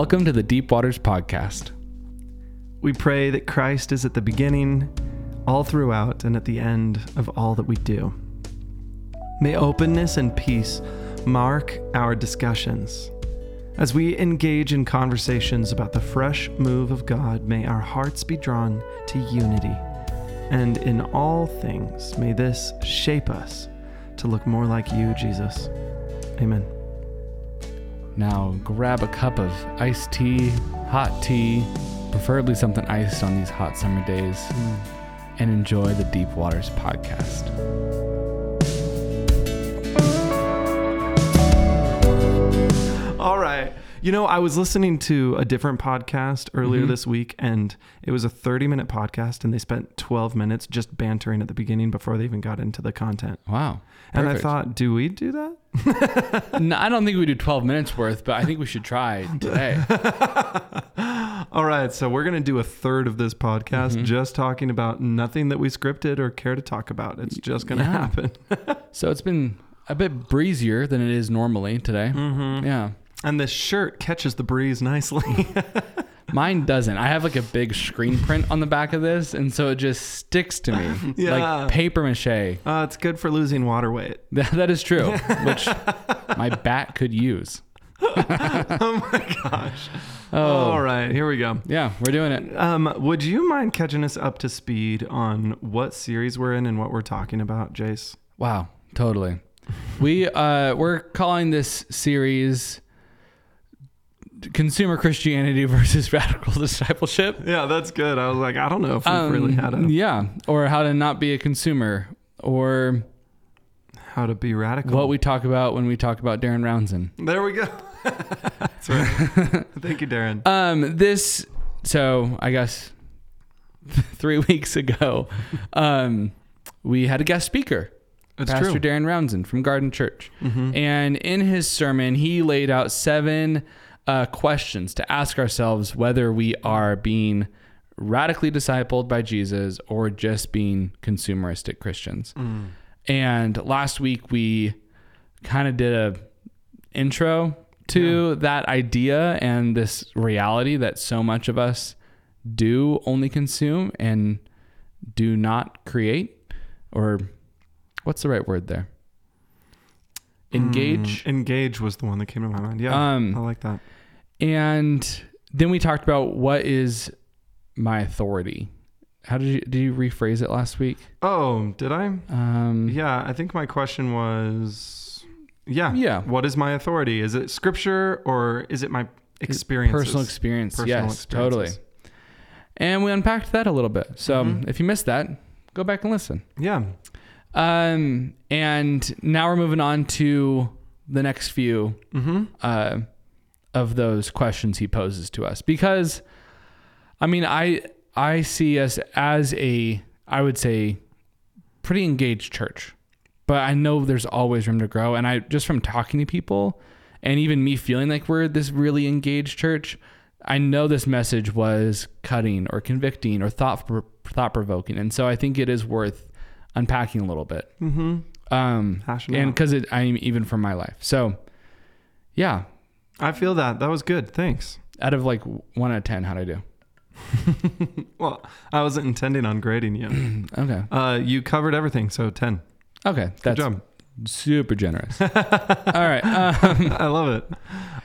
Welcome to the Deep Waters Podcast. We pray that Christ is at the beginning, all throughout, and at the end of all that we do. May openness and peace mark our discussions. As we engage in conversations about the fresh move of God, may our hearts be drawn to unity. And in all things, may this shape us to look more like you, Jesus. Amen. Now grab a cup of iced tea, hot tea, preferably something iced on these hot summer days, and enjoy the Deep Waters Podcast. All right. You know, I was listening to a different podcast earlier this week, and it was a 30 minute podcast, and they spent 12 minutes just bantering at the beginning before they even got into the content. Wow. And I thought, do we do that? No, I don't think we do 12 minutes worth, but I think we should try today. All right. So we're going to do a third of this podcast just talking about nothing that we scripted or care to talk about. It's just going to Yeah. happen. So it's been a bit breezier than it is normally today. Mm-hmm. Yeah. And this shirt catches the breeze nicely. Mine doesn't. I have like a big screen print on the back of this, and so it just sticks to me Yeah. like paper mache. uh, it's good for losing water weight. That, that is true, which my bat could use. Oh my gosh. Oh, All right. Here we go. yeah, we're doing it. Um, would you mind catching us up to speed on what series we're in and what we're talking about, Jace? Wow, totally. We uh we're calling this series Consumer Christianity versus Radical Discipleship. Yeah, that's good. I was like, I don't know if we've really had a Um, Yeah, or how to not be a consumer, or how to be radical. what we talk about when we talk about Darren Rouanzoin. there we go. that's right. Thank you, Darren. Um, this so I guess three weeks ago, um, we had a guest speaker, It's Pastor true. Darren Rouanzoin from Garden Church, Mhm. and in his sermon, he laid out seven uh, questions to ask ourselves whether we are being radically discipled by Jesus or just being consumeristic Christians. Mm. And last week we kind of did a intro to that idea and this reality that so much of us do only consume and do not create or what's the right word there? Engage. Mm, engage was the one that came to my mind. Yeah, I Um like that. and then we talked about what is my authority. How did you did you rephrase it last week? Oh, did I? Um Yeah, I think my question was, yeah, Yeah. What is my authority? Is it Scripture or is it my experience? Personal experience. Personal yes, totally. And we unpacked that a little bit. So Mhm. if you missed that, go back and listen. Yeah. Um, and now we're moving on to the next few Mm-hmm. uh, of those questions he poses to us because, I mean, I I see us as a I would say pretty engaged church, but I know there's always room to grow. And I just from talking to people, and even me feeling like we're this really engaged church, I know this message was cutting or convicting or thought thought provoking, and so I think it is worth unpacking a little bit. Mm-hmm. Um, and because it, I mean, even from my life. So, yeah, I feel that. That was good. Thanks. out of like one out of ten, how'd I do? Well, I wasn't intending on grading you. Okay, Uh, you covered everything, so 10. okay, Good job. super generous. All right, um, I love it.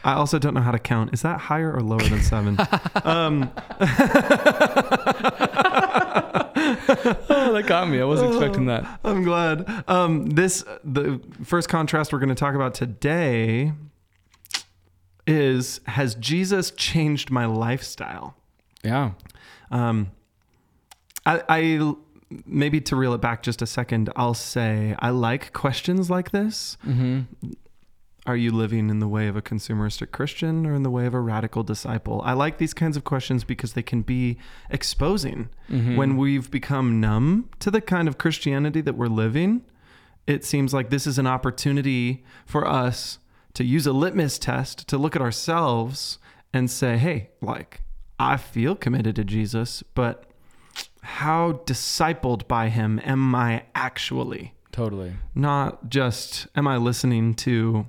I also don't know how to count. Is that higher or lower than seven? um, that got me. I wasn't expecting that. I'm glad. Um, this the first contrast we're going to talk about today is has Jesus changed my lifestyle? Yeah, Um, I, I maybe to reel it back just a second, I'll say I like questions like this. mm-hmm. Are you living in the way of a consumeristic Christian or in the way of a radical disciple? I like these kinds of questions because they can be exposing. Mm-hmm. When we've become numb to the kind of Christianity that we're living, it seems like this is an opportunity for us to use a litmus test to look at ourselves and say, hey, like, I feel committed to Jesus, but how discipled by him am I actually? totally. Not just am I listening to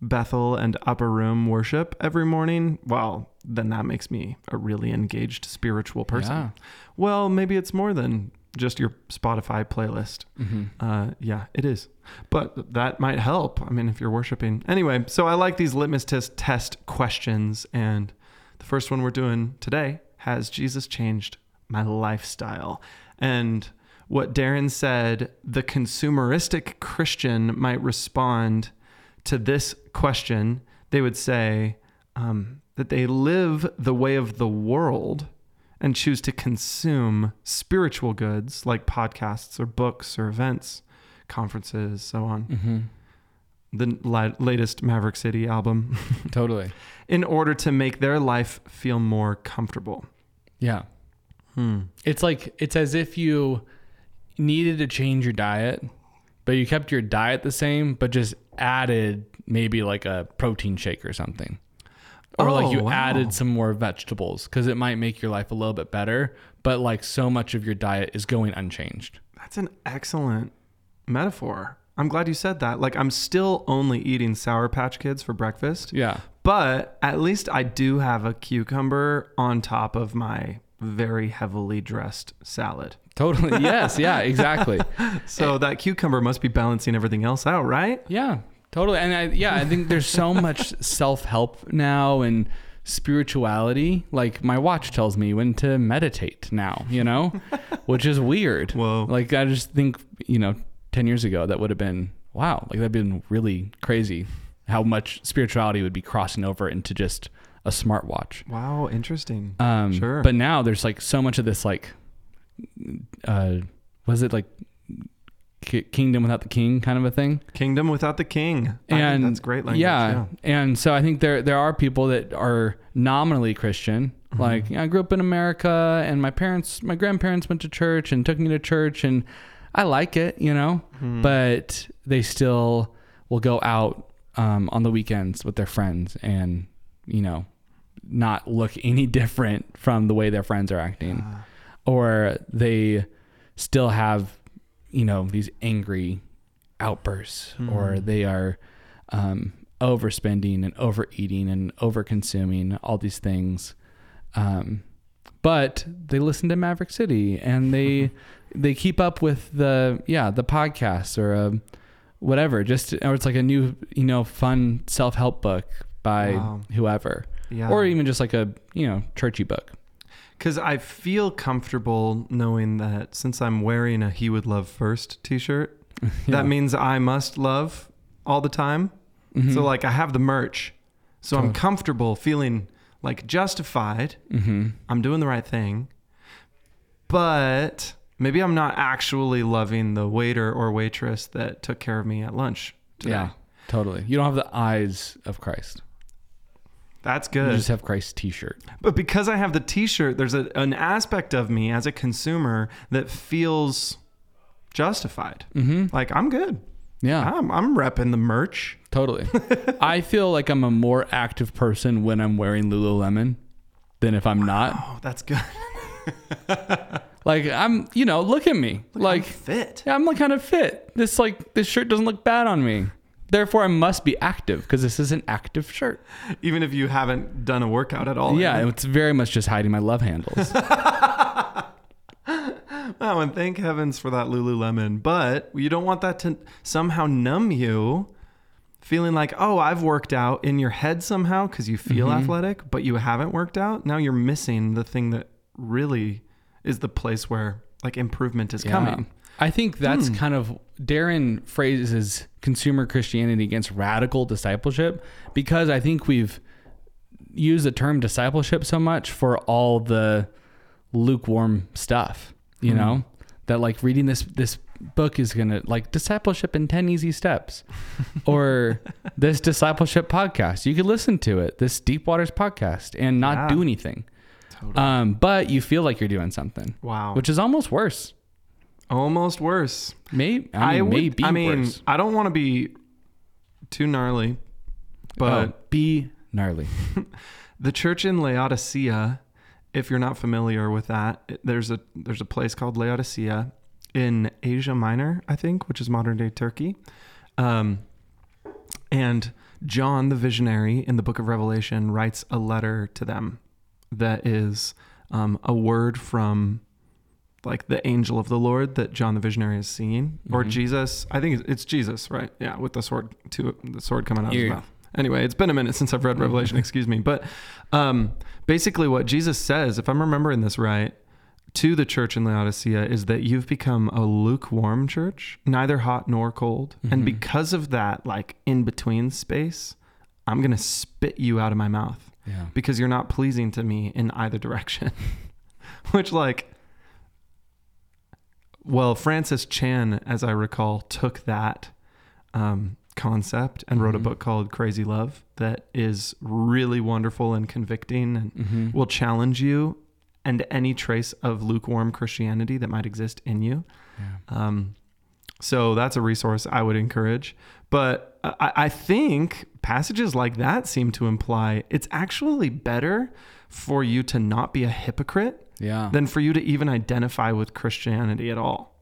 Bethel and upper room worship every morning, well, then that makes me a really engaged spiritual person. Yeah. Well, maybe it's more than just your Spotify playlist. Mm-hmm. Uh, yeah, it is. But that might help. I mean, if you're worshiping. Anyway, so I like these litmus test, test questions. And the first one we're doing today has Jesus changed my lifestyle? And what Darren said, the consumeristic Christian might respond to this question. They would say um, that they live the way of the world and choose to consume spiritual goods like podcasts or books or events, conferences, so on. Mm-hmm. The la- latest Maverick City album, Totally. in order to make their life feel more comfortable. Yeah. Hmm. It's like it's as if you needed to change your diet, but you kept your diet the same, but just added maybe like a protein shake or something. Or like Oh, you wow. added some more vegetables because it might make your life a little bit better, but like so much of your diet is going unchanged. That's an excellent metaphor. I'm glad you said that. Like, I'm still only eating Sour Patch Kids for breakfast, Yeah. but at least I do have a cucumber on top of my very heavily dressed salad. Totally. yes. Yeah. Exactly. So that cucumber must be balancing everything else out, right? Yeah, totally. And I, yeah, I think there's so much self help now and spirituality. Like my watch tells me when to meditate now, you know, which is weird. Whoa. Like I just think, you know, 10 years ago, that would have been, wow, like that'd been really crazy how much spirituality would be crossing over into just a smartwatch. Wow, interesting. Um, Sure. But now there's like so much of this, like, uh, was it like ki- kingdom without the king kind of a thing? Kingdom without the king. And that's great language. Yeah. and so I think there there are people that are nominally Christian. Mm-hmm. Like I grew up in America, and my parents, my grandparents went to church and took me to church, and I like it, you know. Hmm. But they still will go out um, on the weekends with their friends, and you know, not look any different from the way their friends are acting, Ah. Or they still have, you know, these angry outbursts, or Mhm. they are um, overspending and overeating and overconsuming all these things. Um, but they listen to Maverick City and they they keep up with the yeah the podcasts or um whatever. Just or it's like a new you know fun self help book by Wow. whoever, yeah. or even just like a you know churchy book. Because I feel comfortable knowing that since I'm wearing a He Would Love First t shirt, Yeah. that means I must love all the time. Mhm. So, like, I have the merch. So I'm comfortable feeling like justified. Mhm. I'm doing the right thing. But maybe I'm not actually loving the waiter or waitress that took care of me at lunch today. yeah, totally. You don't have the eyes of Christ. That's good. You just have Christ's T-shirt. But because I have the T-shirt, there's a, an aspect of me as a consumer that feels justified. Mm-hmm. Like I'm good. Yeah. I'm I'm repping the merch. Totally. I feel like I'm a more active person when I'm wearing Lululemon than if I'm not. Oh, that's good. Like I'm, you know, look at me. Like like I'm fit. yeah, I'm like kind of fit. This like this shirt doesn't look bad on me. Therefore, I must be active because this is an active shirt. Even if you haven't done a workout at all. yeah, it's very much just hiding my love handles. Oh, and thank heavens for that Lululemon. But you don't want that to somehow numb you, feeling like, oh, I've worked out in your head somehow because you feel Mhm. athletic, but you haven't worked out. Now you're missing the thing that really is the place where like improvement is Yeah. coming. I think that's Hmm. kind of Darren phrases consumer Christianity against radical discipleship because I think we've used the term discipleship so much for all the lukewarm stuff, you Hmm. know, that like reading this this book is gonna like discipleship in ten easy steps, or this discipleship podcast. You could listen to it, this Deep Waters podcast, and not do anything. Totally. Um, but you feel like you're doing something, wow. which is almost worse. Almost worse. Maybe I mean, would, maybe I mean, worse. I don't want to be too gnarly, but Oh, be gnarly. the church in Laodicea, if you're not familiar with that, there's a there's a place called Laodicea in Asia Minor, I think, which is modern day Turkey. Um, and John, the visionary in the book of Revelation, writes a letter to them that is um, a word from like the angel of the Lord that John the visionary is seeing, or Mhm. Jesus. I think it's- Jesus, right? Yeah, with the sword, to the sword coming out of his mouth. Anyway, it's been a minute since I've read Revelation. excuse me, but um, basically, what Jesus says, if I'm remembering this right, to the church in Laodicea is that you've become a lukewarm church, neither hot nor cold, and Mhm. because of that, like in between space, I'm gonna spit you out of my mouth Yeah. because you're not pleasing to me in either direction. Which, like, well, Francis Chan, as I recall, took that um, concept and wrote a Mhm. book called Crazy Love that is really wonderful and convicting and Mm-hmm. will challenge you and any trace of lukewarm Christianity that might exist in you. yeah. Um, so that's a resource I would encourage. But I, I think passages like that seem to imply it's actually better for you to not be a hypocrite Yeah. than for you to even identify with Christianity at all.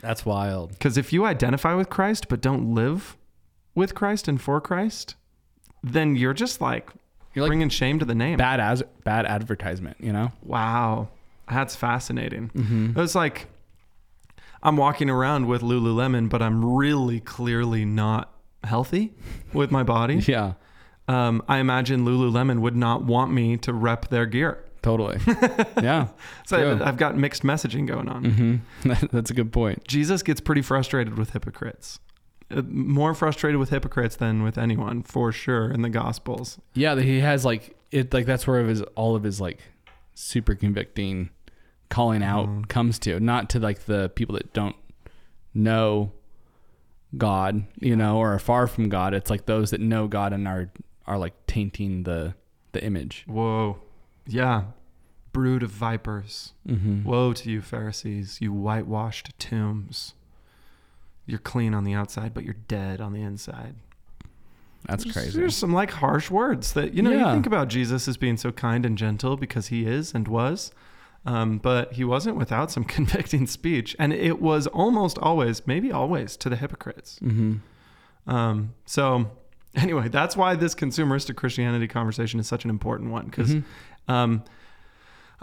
That's wild. Because if you identify with Christ but don't live with Christ and for Christ, then you're just like You're like bringing shame to the name. bad as bad advertisement, you know? Wow. That's fascinating. Mm-hmm. It's like I'm walking around with Lululemon, but I'm really clearly not healthy with my body. Yeah. Um, I imagine Lululemon would not want me to rep their gear. Totally. yeah. So True. I've got mixed messaging going on. Mm-hmm. That's a good point. Jesus gets pretty frustrated with hypocrites. Uh, More frustrated with hypocrites than with anyone, for sure, in the Gospels. Yeah, he has like it like that's where his all of his like super convicting calling out Mhm. comes to, not to like the people that don't know God, you know, or are far from God. It's like those that know God and are are like tainting the the image. Whoa. Yeah. Brood of vipers. Mm-hmm. Woe to you, Pharisees, you whitewashed tombs. You're clean on the outside, but you're dead on the inside. That's There's- crazy. There's some like harsh words that, you know, you think about Jesus as being so kind and gentle because he is and was. Um, but he wasn't without some convicting speech. And it was almost always, maybe always, to the hypocrites. Mm-hmm. Um, so, anyway, that's why this consumeristic Christianity conversation is such an important one because Mhm. Um,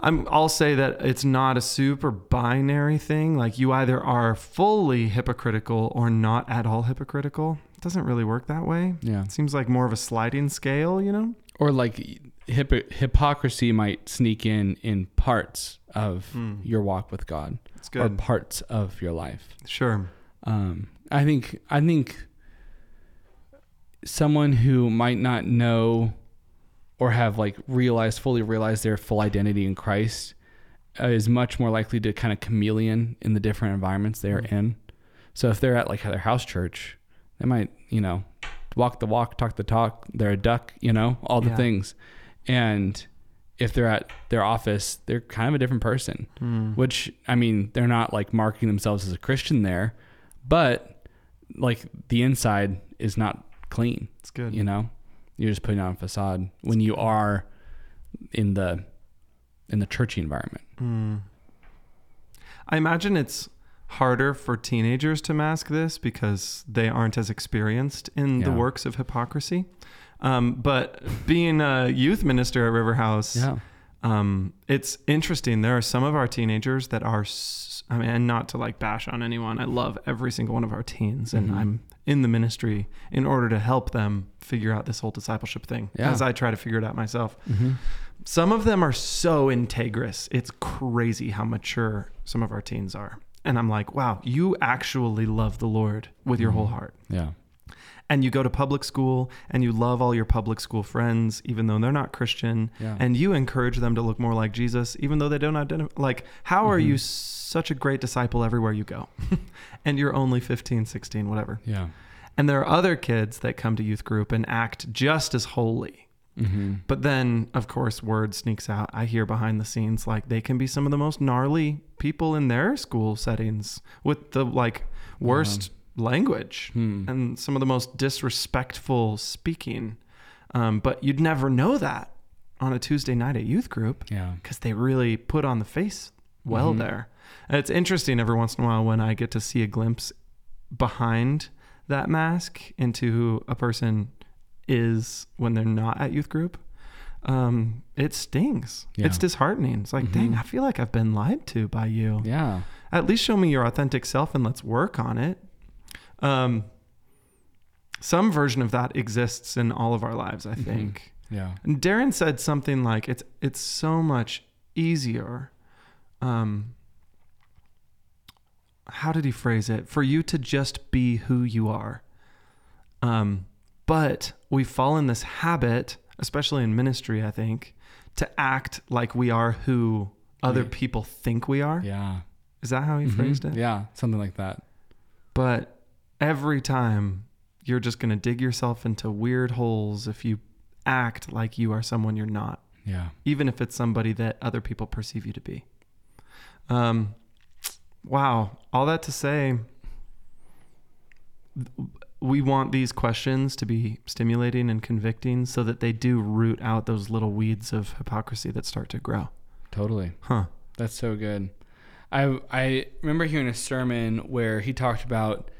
I'm, I'll say that it's not a super binary thing. Like you either are fully hypocritical or not at all hypocritical. It doesn't really work that way. Yeah. It seems like more of a sliding scale, you know? Or like hypo- hypocrisy might sneak in in parts of Hmm. your walk with God or parts of your life. Sure. Um, I think I think someone who might not know or have like realized fully realized their full identity in Christ uh, is much more likely to kind of chameleon in the different environments they are Mhm. in. So if they're at like their house church, they might you know walk the walk, talk the talk. They're a duck, you know, all the Yeah. things. And if they're at their office, they're kind of a different person Hmm. which I mean, they're not like marking themselves as a Christian there, but like the inside is not clean, It's good. you know? You're just putting on a facade when you are in the in the churchy environment. Hmm. I imagine it's harder for teenagers to mask this because they aren't as experienced in the works of hypocrisy. Um, but being a youth minister at River House, Yeah. um, it's interesting. There are some of our teenagers that are, I mean, and not to like bash on anyone. I love every single one of our teens, and Mhm. I'm in the ministry in order to help them figure out this whole discipleship thing Yeah. as I try to figure it out myself. Mm-hmm. Some of them are so integrous. It's crazy how mature some of our teens are. And I'm like, wow, you actually love the Lord with your whole Mhm. heart. Yeah. And you go to public school and you love all your public school friends, even though they're not Christian. Yeah. And you encourage them to look more like Jesus, even though they don't identify. Like, how are Mhm. you such a great disciple everywhere you go? and you're only 15, 16, whatever. yeah. And there are other kids that come to youth group and act just as holy. Mm-hmm. But then, of course, word sneaks out. I hear behind the scenes like they can be some of the most gnarly people in their school settings with the like worst language Hmm. and some of the most disrespectful speaking. Um, but you'd never know that on a Tuesday night at youth group Yeah. because they really put on the face well Mhm. there. And it's interesting every once in a while when I get to see a glimpse behind that mask into who a person is when they're not at youth group, um, it stings. Yeah. It's disheartening. It's like, dang, Mhm. I feel like I've been lied to by you. Yeah. At least show me your authentic self and let's work on it. Um, some version of that exists in all of our lives, I Mhm. think. Yeah. And Darren said something like, "It's it's so much easier." Um, how did he phrase it? For you to just be who you are. Um, but we fall in this habit, especially in ministry, I think, to act like we are who other people think we are. Yeah. Is that how he Mhm. phrased it? Yeah. Something like that. But every time you're just going to dig yourself into weird holes if you act like you are someone you're not, Yeah. even if it's somebody that other people perceive you to be. Um, wow. All that to say, we want these questions to be stimulating and convicting so that they do root out those little weeds of hypocrisy that start to grow. Totally. Huh. That's so good. I I remember hearing a sermon where he talked about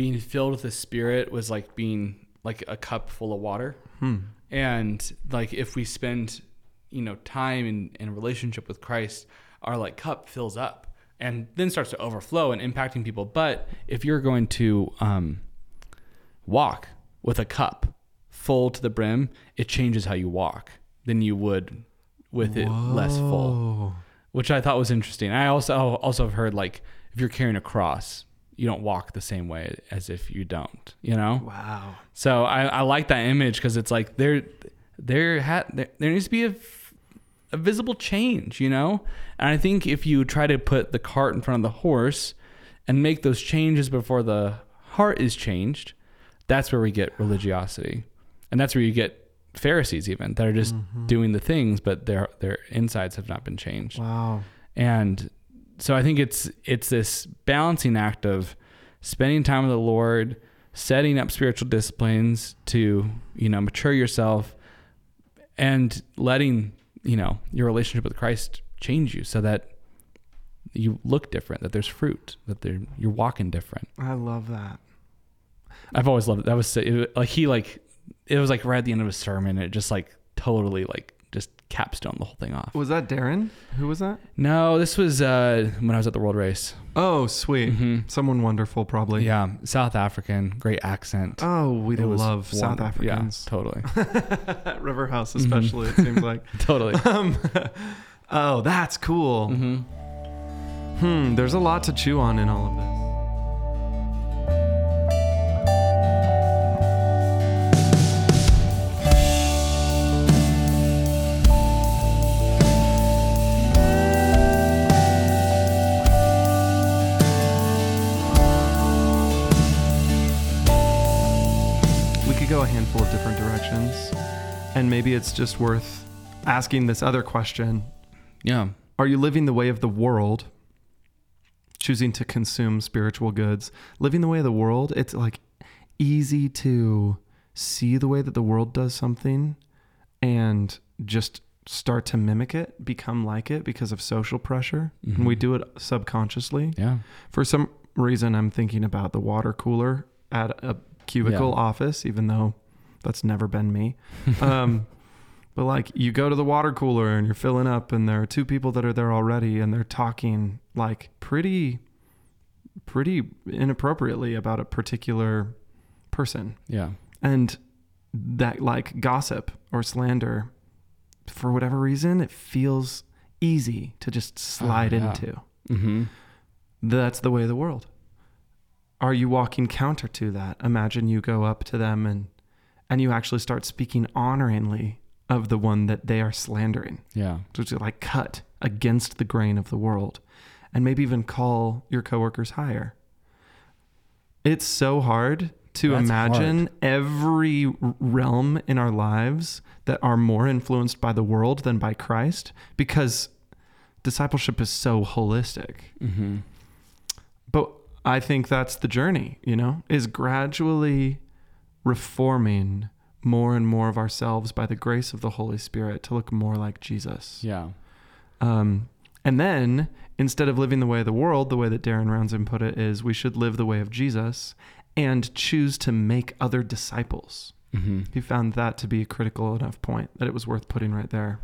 being filled with the Spirit was like being like a cup full of water, Hmm. and like if we spend you know time in in relationship with Christ, our like cup fills up and then starts to overflow and impacting people. But if you're going to um, walk with a cup full to the brim, it changes how you walk than you would with it less full which I thought was interesting. I also also have heard like if you're carrying a cross, you don't walk the same way as if you don't. You know. Wow. So I, I like that image because it's like there there ha- there, there needs to be a, f- a visible change. You know, and I think if you try to put the cart in front of the horse and make those changes before the heart is changed, that's where we get religiosity, and that's where you get Pharisees even that are just Mhm. doing the things, but their their insides have not been changed. Wow. And so I think it's it's this balancing act of spending time with the Lord, setting up spiritual disciplines to, you know, mature yourself and letting, you know, your relationship with Christ change you so that you look different, that there's fruit, that there you're walking different. I love that. I've always loved it. That was it, like he like it was like right at the end of a sermon. It just like totally like capstone the whole thing off. Was that Darren? Who was that? No, this was uh, when I was at the World Race. Oh, sweet. hmm Someone wonderful, probably. Yeah, South African, great accent. Oh, we It love South. Africans. Yeah, totally, River House, Mhm. especially, it seems like. totally. Um, oh, that's cool. hmm Hmm, there's a lot to chew on in all of this. Go a handful of different directions, and maybe it's just worth asking this other question Yeah, are you living the way of the world, choosing to consume spiritual goods? Living the way of the world, it's like easy to see the way that the world does something and just start to mimic it, become like it because of social pressure. And we Mhm. do it subconsciously. Yeah, For some reason, I'm thinking about the water cooler at a cubicle Yeah. office, even though that's never been me. Um, but like you go to the water cooler and you're filling up, and there are two people that are there already, and they're talking like pretty, pretty inappropriately about a particular person, yeah, and that like gossip or slander, for whatever reason, it feels easy to just slide yeah. into. hmm That's the way of the world. Are you walking counter to that? Imagine you go up to them and and you actually start speaking honoringly of the one that they are slandering. yeah, So to like cut against the grain of the world and maybe even call your coworkers higher. It's so hard to That's imagine every realm in our lives that are more influenced by the world than by Christ because discipleship is so holistic. hmm But I think that's the journey, you know, is gradually reforming more and more of ourselves by the grace of the Holy Spirit to look more like Jesus. yeah, Um, and then instead of living the way of the world, the way that Darren Rouanzoin put it is we should live the way of Jesus and choose to make other disciples. hmm He found that to be a critical enough point that it was worth putting right there.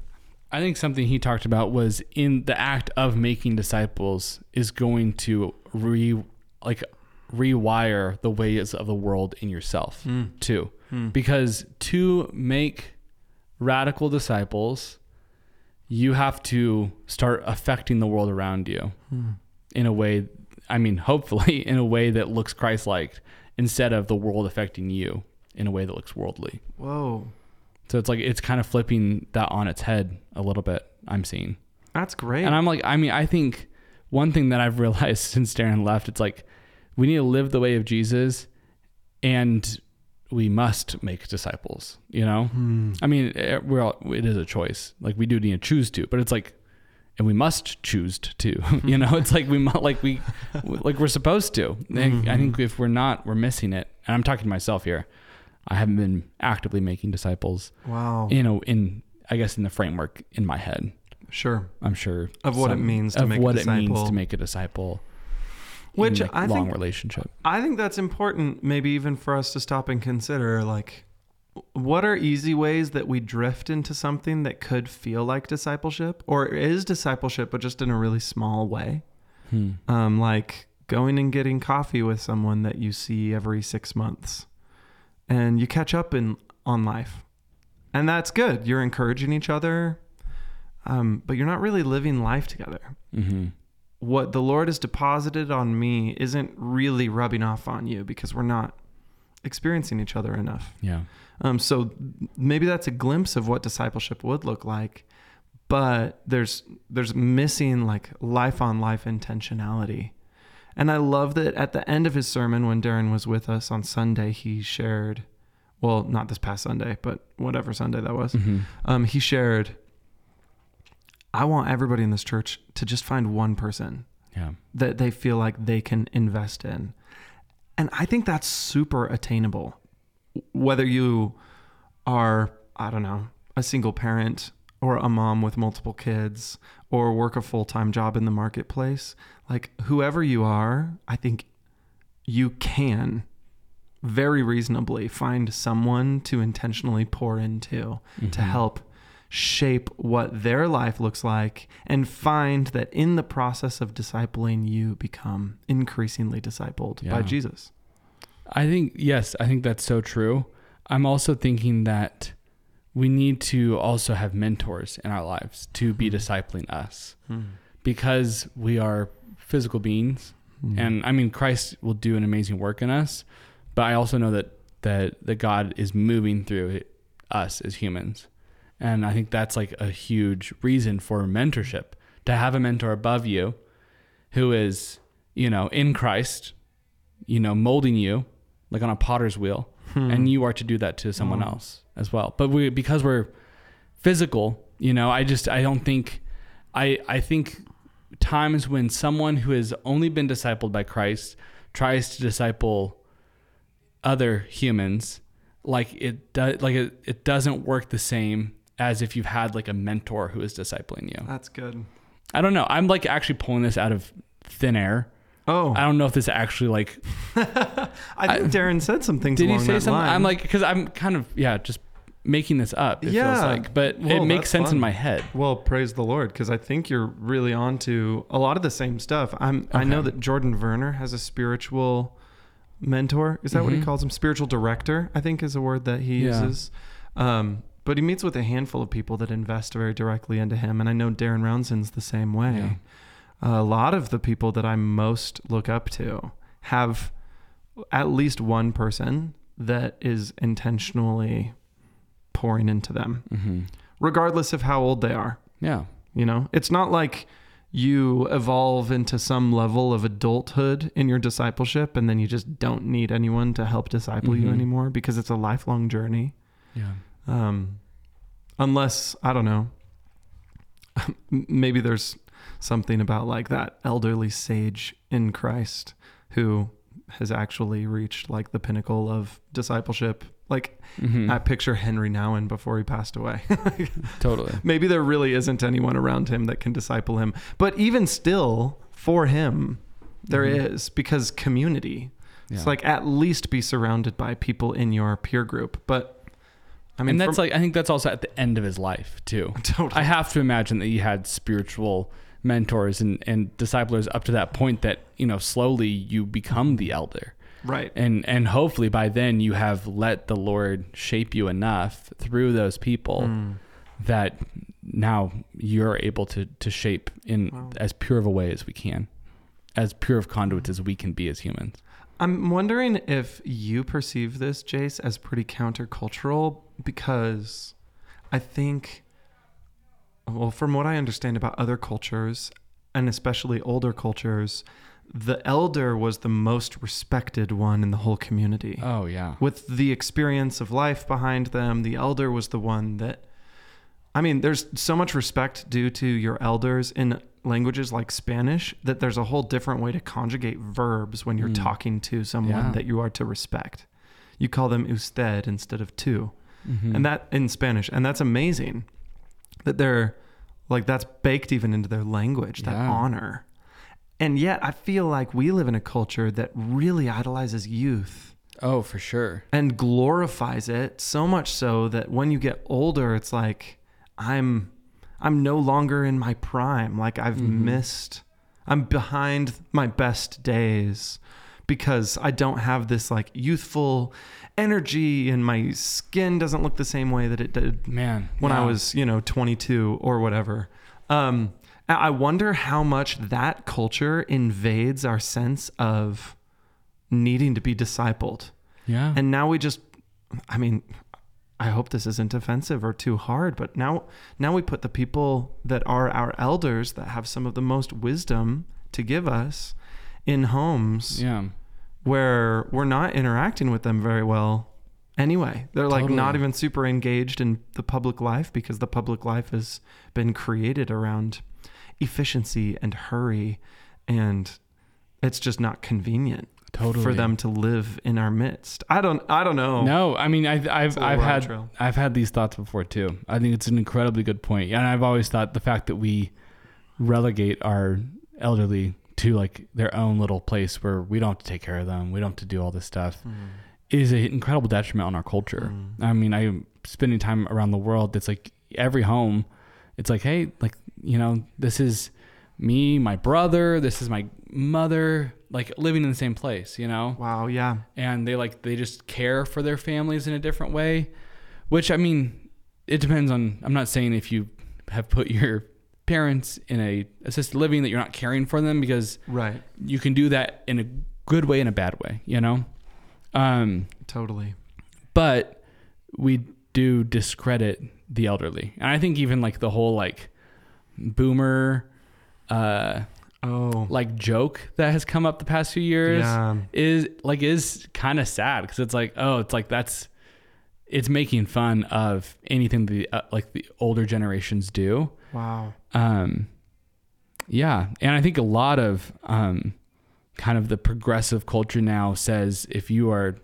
I think something he talked about was in the act of making disciples is going to re like rewire the ways of the world in yourself Mm. too. Mm. Because to make radical disciples, you have to start affecting the world around you Mm. in a way, I mean, hopefully in a way that looks Christ like instead of the world affecting you in a way that looks worldly. Whoa. So it's like it's kind of flipping that on its head a little bit, I'm seeing. That's great. And I'm like, I mean, I think one thing that I've realized since Darren left, it's like we need to live the way of Jesus and we must make disciples, you know? Hmm. I mean, eh, we're all, it is a choice. Like we do need to choose to, but it's like, and we must choose to, you know, it's like we like we, like we're supposed to. And I think if we're not, we're missing it. And I'm talking to myself here. I haven't been actively making disciples, wow. you know, in, I guess in the framework in my head. sure. I'm sure Of what it means to of make a what it means to make a disciple, Which I long think relationship. I think that's important, maybe even for us to stop and consider like, what are easy ways that we drift into something that could feel like discipleship or is discipleship, but just in a really small way? Hmm. Um, like going and getting coffee with someone that you see every six months and you catch up in on life. And that's good. You're encouraging each other, um, but you're not really living life together hmm what the Lord has deposited on me isn't really rubbing off on you because we're not experiencing each other enough. Yeah. Um, so maybe that's a glimpse of what discipleship would look like, but there's there's missing like life on life intentionality. And I love that at the end of his sermon, when Darren was with us on Sunday, he shared, well, not this past Sunday, but whatever Sunday that was, hmm um, he shared, I want everybody in this church to just find one person Yeah. that they feel like they can invest in. And I think that's super attainable. Whether you are, I don't know, a single parent or a mom with multiple kids or work a full time job in the marketplace, like whoever you are, I think you can very reasonably find someone to intentionally pour into to Mhm. help shape what their life looks like and find that in the process of discipling you become increasingly discipled by Jesus. I think yes, I think that's so true. I'm also thinking that we need to also have mentors in our lives to be discipling us because we are physical beings Mm. and I mean Christ will do an amazing work in us, but I also know that that that God is moving through us as humans. And I think that's like a huge reason for mentorship to have a mentor above you who is, you know, in Christ, you know, molding you like on a potter's wheel Hmm. and you are to do that to someone Oh. else as well. But we because we're physical, you know, I just I don't think I I think times when someone who has only been discipled by Christ tries to disciple other humans, like it does like it, it doesn't work the same as if you've had like a mentor who is discipling you. That's good. I don't know. I'm like actually pulling this out of thin air. Oh, I don't know if this actually like I think Darren said some things did he say something? line. I'm like because I'm kind of yeah just making this up. It feels Yeah. like, but Well, it makes sense fun. in my head. Well, praise the Lord, because I think you're really on to a lot of the same stuff. I'm. I know that Jordan Werner has a spiritual mentor. Is that what he Mhm. calls him? Spiritual director, I think, is a word that he Yeah. uses. Um, but he meets with a handful of people that invest very directly into him, and I know Darren Rouanzoin's the same way. a lot of the people that I most look up to have at least one person that is intentionally pouring into them, Mm-hmm. regardless of how old they are. Yeah. You know, it's not like you evolve into some level of adulthood in your discipleship and then you just don't need anyone to help disciple you Mhm. anymore because it's a lifelong journey. Yeah. Um, unless, I don't know, maybe there's something about like that elderly sage in Christ who has actually reached like the pinnacle of discipleship. Like Mm-hmm. I picture Henry Nouwen before he passed away. totally. maybe there really isn't anyone around him that can disciple him. But even still, for him, there is Mhm. because community. Yeah. It's like at least be surrounded by people in your peer group. But I mean, and that's from- like I think that's also at the end of his life too. Totally. I have to imagine that he had spiritual mentors and and disciplers up to that point that you know slowly you become the elder right. and and hopefully by then you have let the Lord shape you enough through those people Mm. that now you're able to to shape in Wow. as pure of a way as we can, as pure of conduits as we can be as humans. I'm wondering if you perceive this, Jace, as pretty countercultural because I think, well, from what I understand about other cultures, and especially older cultures, the elder was the most respected one in the whole community. Oh yeah. With the experience of life behind them, the elder was the one that. I mean, there's so much respect due to your elders in languages like Spanish that there's a whole different way to conjugate verbs when you're Mm. talking to someone Yeah. that you are to respect. You call them usted instead of tú. Mhm. And that in Spanish. And that's amazing that they're like, that's baked even into their language, that Yeah. honor. And yet, I feel like we live in a culture that really idolizes youth oh for sure. and glorifies it so much so that when you get older it's like i'm i'm no longer in my prime like i've Mhm. missed i'm behind my best days because i don't have this like youthful energy and my skin doesn't look the same way that it did Man, when i was you know 22 or whatever. Um i wonder how much that culture invades our sense of needing to be discipled. Yeah. and now we just I mean I hope this isn't offensive or too hard, but now now we put the people that are our elders that have some of the most wisdom to give us in homes yeah. where we're not interacting with them very well anyway. They're like not even super engaged in the public life because the public life has been created around efficiency and hurry and it's just not convenient Totally. for them to live in our midst. I don't I don't know. No, I mean I, I've. It's a little I've had trail. I've had these thoughts before too. I think it's an incredibly good point, and I've always thought the fact that we relegate our elderly to like their own little place where we don't have to take care of them, we don't have to do all this stuff, Mm. is an incredible detriment on our culture. Mm. I mean, I'm spending time around the world. It's like every home, it's like, hey, like you know, this is me, my brother, this is my mother, like living in the same place. You know, Wow, yeah. and they like they just care for their families in a different way which i mean it depends on i'm not saying if you have put your parents in a assisted living that you're not caring for them because Right. you can do that in a good way and a bad way you know um Totally. but we do discredit the elderly and i think even like the whole like boomer uh Oh. like joke that has come up the past few years Yeah. is like is kind of sad because it's like oh it's like that's it's making fun of anything the uh, like the older generations do Wow. um yeah and i think a lot of um kind of the progressive culture now says if you are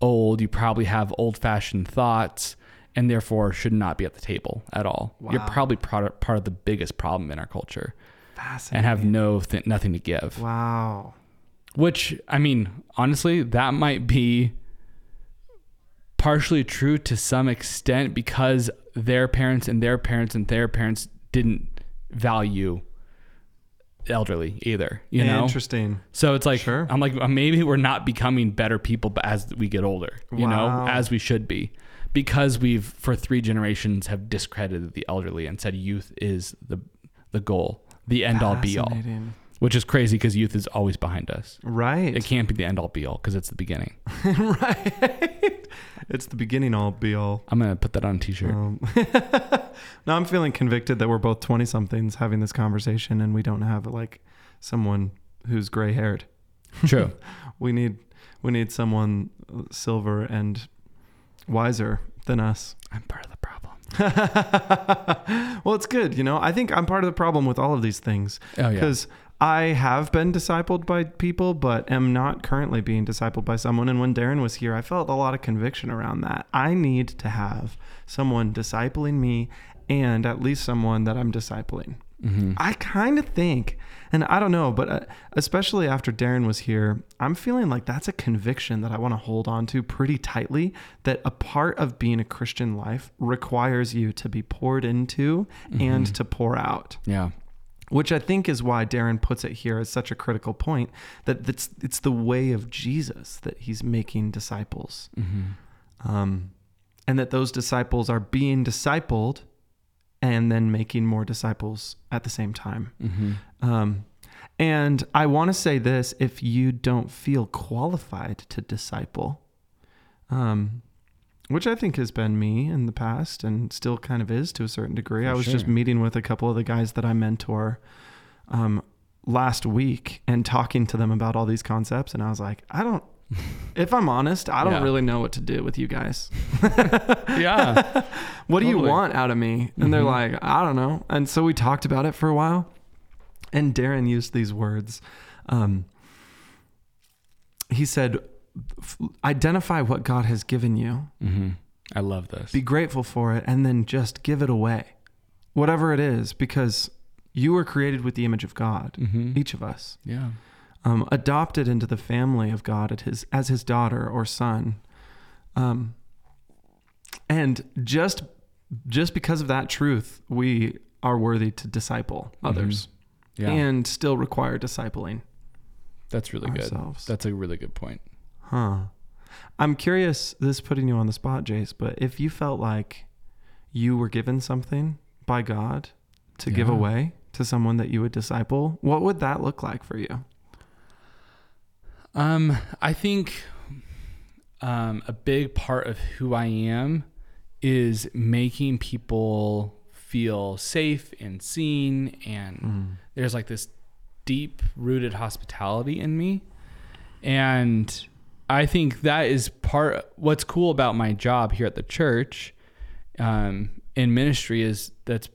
old you probably have old fashioned thoughts and therefore should not be at the table at all you're probably part part of the biggest problem in our culture Fascinating. and have no th- nothing to give Wow. which, I mean, honestly, that might be partially true to some extent because their parents and their parents and their parents didn't value elderly either, you know? Interesting. So it's like, Sure. I'm like, uh, maybe we're not becoming better people but as we get older, you Wow. know, as we should be. Because we've, for three generations, have discredited the elderly and said youth is the the goal, the end all be all, which is crazy because youth is always behind us. Right. It can't be the end all be all because it's the beginning. right. It's the beginning all be all. I'm gonna put that on a t-shirt. Um, now I'm feeling convicted that we're both 20 somethings having this conversation and we don't have like someone who's gray haired. True. We need we need someone silver and wiser than us. I'm part of the problem. well, it's good, you know. I think I'm part of the problem with all of these things Oh yeah. I have been discipled by people, but am not currently being discipled by someone. And when Darren was here, I felt a lot of conviction around that. I need to have someone discipling me and at least someone that I'm discipling Mm-hmm. I kind of think, and I don't know, but uh, especially after Darren was here, I'm feeling like that's a conviction that I want to hold on to pretty tightly. That a part of being a Christian life requires you to be poured into and to pour out, Yeah. Which I think is why Darren puts it here as such a critical point. That it's it's the way of Jesus that he's making disciples, Mm-hmm. um, and that those disciples are being discipled, and then making more disciples at the same time. Mm-hmm. Um, and I want to say this if you don't feel qualified to disciple, um, which I think has been me in the past and still kind of is to a certain degree. For I was just meeting with a couple of the guys that I mentor um, last week and talking to them about all these concepts. And I was like, I don't, if I'm honest, I don't Yeah. really know what to do with you guys. Yeah. what do you want out of me? And they're Mhm. like, I don't know. And so we talked about it for a while. And Darren used these words. Um, he said, "F- identify what God has given you, mm-hmm. I love this. be grateful for it, and then just give it away, whatever it is, because you were created with the image of God, mm-hmm. each of us, Yeah. um, adopted into the family of God at his, as his daughter or son. Um, and just just because of that truth, we are worthy to disciple others Yeah. and still require discipling That's really good. That's a really good point. Huh. I'm curious, this is putting you on the spot, Jace, but if you felt like you were given something by God to give away to someone that you would disciple, what would that look like for you? Um, I think um, a big part of who I am is making people feel safe and seen, and there's like this deep rooted hospitality in me, and I think that is part. What's cool about my job here at the church, um, in ministry is that's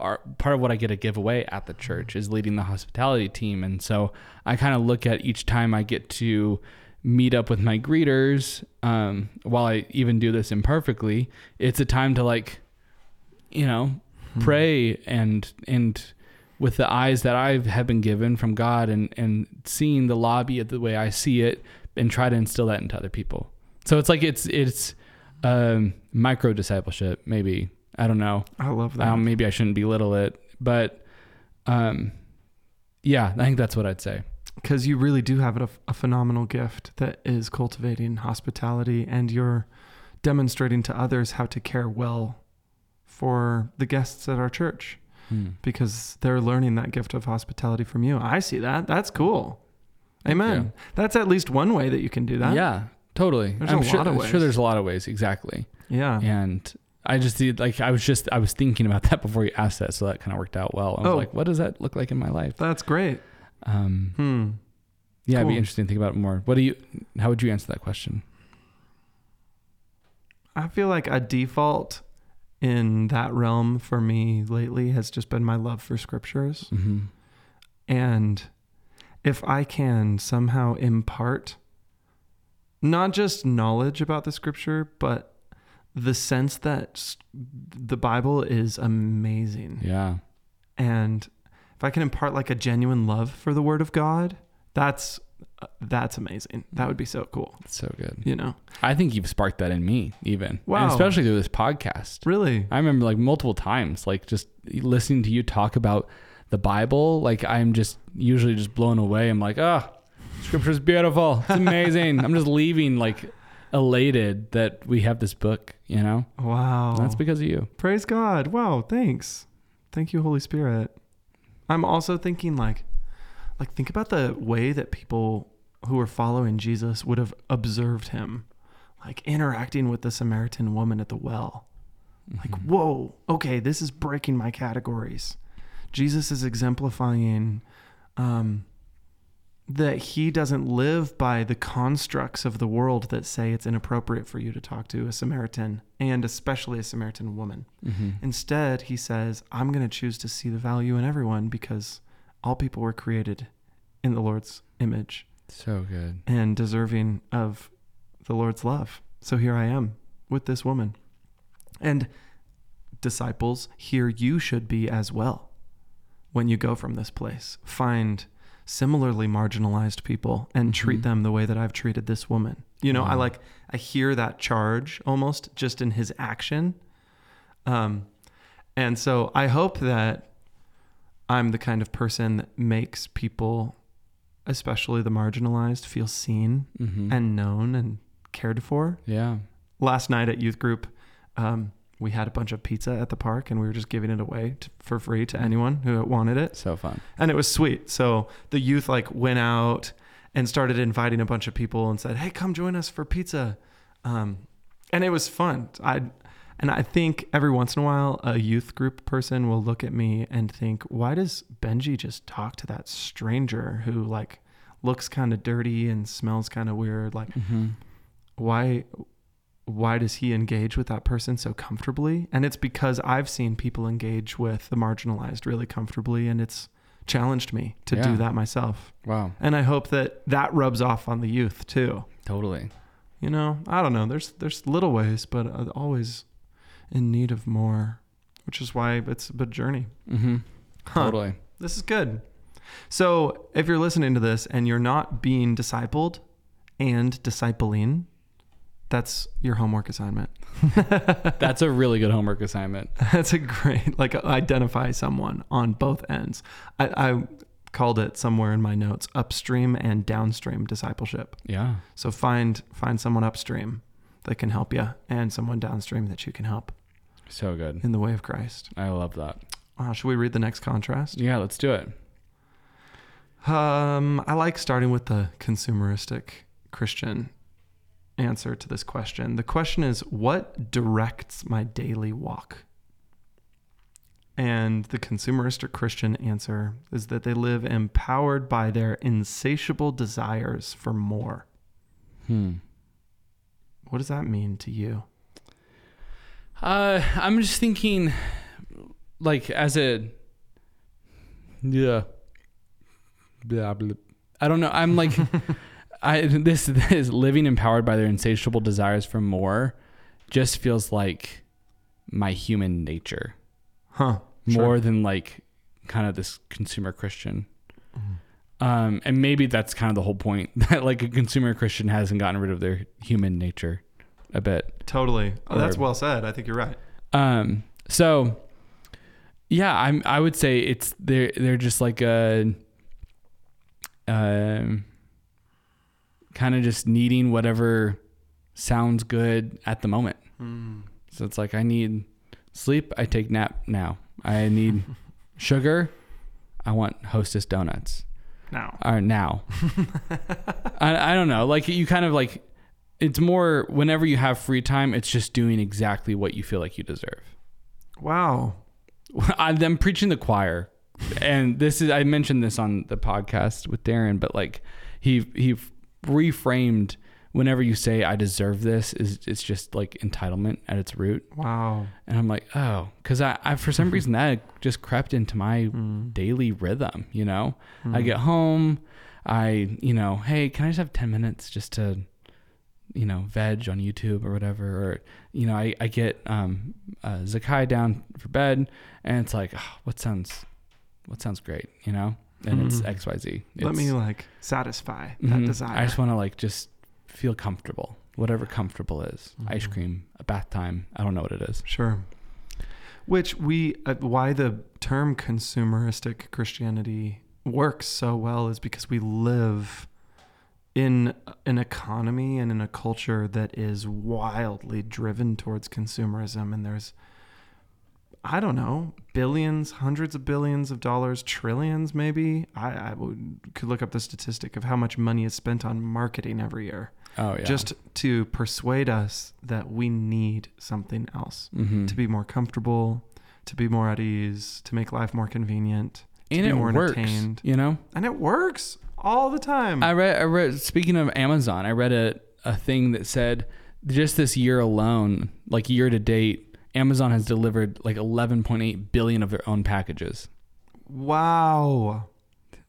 our, part of what I get to give away at the church is leading the hospitality team. And so I kind of look at each time I get to meet up with my greeters, um, while I even do this imperfectly, it's a time to like, you know, pray and, and with the eyes that I have been given from God and, and seeing the lobby the way I see it and try to instill that into other people. So it's like, it's, it's, um, micro discipleship, maybe. I don't know. I love that. Um, maybe I shouldn't belittle it, but um, yeah, I think that's what I'd say. because you really do have a, a phenomenal gift that is cultivating hospitality and you're demonstrating to others how to care well for the guests at our church because they're learning that gift of hospitality from you. I see that. That's cool. Amen. you. That's at least one way that you can do that. Yeah, totally. There's I'm a sure, lot of ways. I'm sure there's a lot of ways. Exactly. Yeah. And I just did like I was just I was thinking about that before you asked that, so that kind of worked out well. I was Oh. like, what does that look like in my life? That's great. Um, Hmm. yeah, it'd be interesting to think about it more. What do you? How would you answer that question? I feel like a default in that realm for me lately has just been my love for scriptures. Mm-hmm. And if I can somehow impart not just knowledge about the scripture, but the sense that the Bible is amazing. Yeah. And if I can impart like a genuine love for the word of God, that's uh, that's amazing. That would be so cool, It's so good. you know. I think you've sparked that in me, even. And especially through this podcast. Really? I remember like multiple times, like just listening to you talk about the Bible. Like I'm just usually just blown away. I'm like, ah, oh, scripture's beautiful. It's amazing. I'm just leaving like elated that we have this book, you know? Wow. That's because of you. Praise God. Wow, thanks. Thank you, Holy Spirit. I'm also thinking like like think about the way that people who were following Jesus would have observed him, like interacting with the Samaritan woman at the well. Like, whoa, okay, this is breaking my categories. Jesus is exemplifying um, that he doesn't live by the constructs of the world that say it's inappropriate for you to talk to a Samaritan and especially a Samaritan woman. Mm-hmm. Instead, he says, I'm going to choose to see the value in everyone because all people were created in the Lord's image So good. and deserving of the Lord's love. So here I am with this woman. And disciples, here you should be as well. When you go from this place. Find similarly marginalized people and treat Mhm. them the way that I've treated this woman. You know, I like I hear that charge almost just in his action. Um and so I hope that I'm the kind of person that makes people especially the marginalized feel seen Mm-hmm. and known and cared for. yeah. Last night at youth group, um, we had a bunch of pizza at the park and we were just giving it away to, for free to anyone who wanted it. So fun. And it was sweet. So the youth like went out and started inviting a bunch of people and said, "Hey, come join us for pizza." Um, and it was fun. I and I think every once in a while a youth group person will look at me and think, "Why does Benji just talk to that stranger who like looks kind of dirty and smells kind of weird? Like Mm-hmm. why why does he engage with that person so comfortably and it's because i've seen people engage with the marginalized really comfortably and it's challenged me to Yeah. do that myself Wow. and i hope that that rubs off on the youth too Totally. you know i don't know there's there's little ways but uh, always in need of more which is why it's a journey Mm-hmm. Huh. Totally. this is good so if you're listening to this and you're not being discipled and discipling that's your homework assignment That's a really good homework assignment. That's a great like identify someone on both ends. I, I called it somewhere in my notes upstream and downstream discipleship. Yeah. So find find someone upstream that can help you and someone downstream that you can help So good. in the way of Christ. I love that. Uh, should we read the next contrast? Yeah, let's do it. Um, I like starting with the consumeristic Christian answer to this question. The question is, what directs my daily walk? And the consumeristic Christian answer is that they live empowered by their insatiable desires for more. Hmm. What does that mean to you? Uh, I'm just thinking, like, as a, yeah, blah. I don't know. I'm like, I this this living empowered by their insatiable desires for more, just feels like my human nature Huh. more than like kind of this consumer Christian. Mhm. Um, and maybe that's kind of the whole point that like a consumer Christian hasn't gotten rid of their human nature a bit. Totally. Oh, that's well said. I think you're right. Um, so yeah, I'm, I would say it's, they're, they're just like a, um, kind of just needing whatever sounds good at the moment. Hmm. So it's like, I need sleep. I take nap now. I need sugar. I want hostess donuts Now. or now. I, I don't know. Like you kind of like, it's more whenever you have free time, it's just doing exactly what you feel like you deserve. Wow. I'm preaching the choir, and this is I mentioned this on the podcast with Darren, but like he he reframed whenever you say I deserve this is it's just like entitlement at its root, Wow. and I'm like oh, because I, I for some reason that just crept into my Hmm. daily rhythm. You know, I Hmm. get home, I you know hey can I just have ten minutes just to you know veg on YouTube or whatever, or you know I I get um uh, Zakai down for bed, and it's like oh, what sounds what sounds great, you know, and it's Mhm. X Y Z. Let me like satisfy that Mhm. desire. I just want to like just feel comfortable, whatever comfortable is. Ice Mhm. cream, a bath time. I don't know what it is. Sure. Which we, uh, why the term consumeristic Christianity works so well is because we live in an economy and in a culture that is wildly driven towards consumerism. And there's, I don't know, billions, hundreds of billions of dollars, trillions maybe. I, I would, could look up the statistic of how much money is spent on marketing every year Oh yeah, just to persuade us that we need something else Mhm. to be more comfortable, to be more at ease, to make life more convenient, and it more works. entertained. You know. And it works all the time. I read, I read. Speaking of Amazon, I read a a thing that said just this year alone, like year to date, Amazon has delivered like 11.8 billion of their own packages. wow.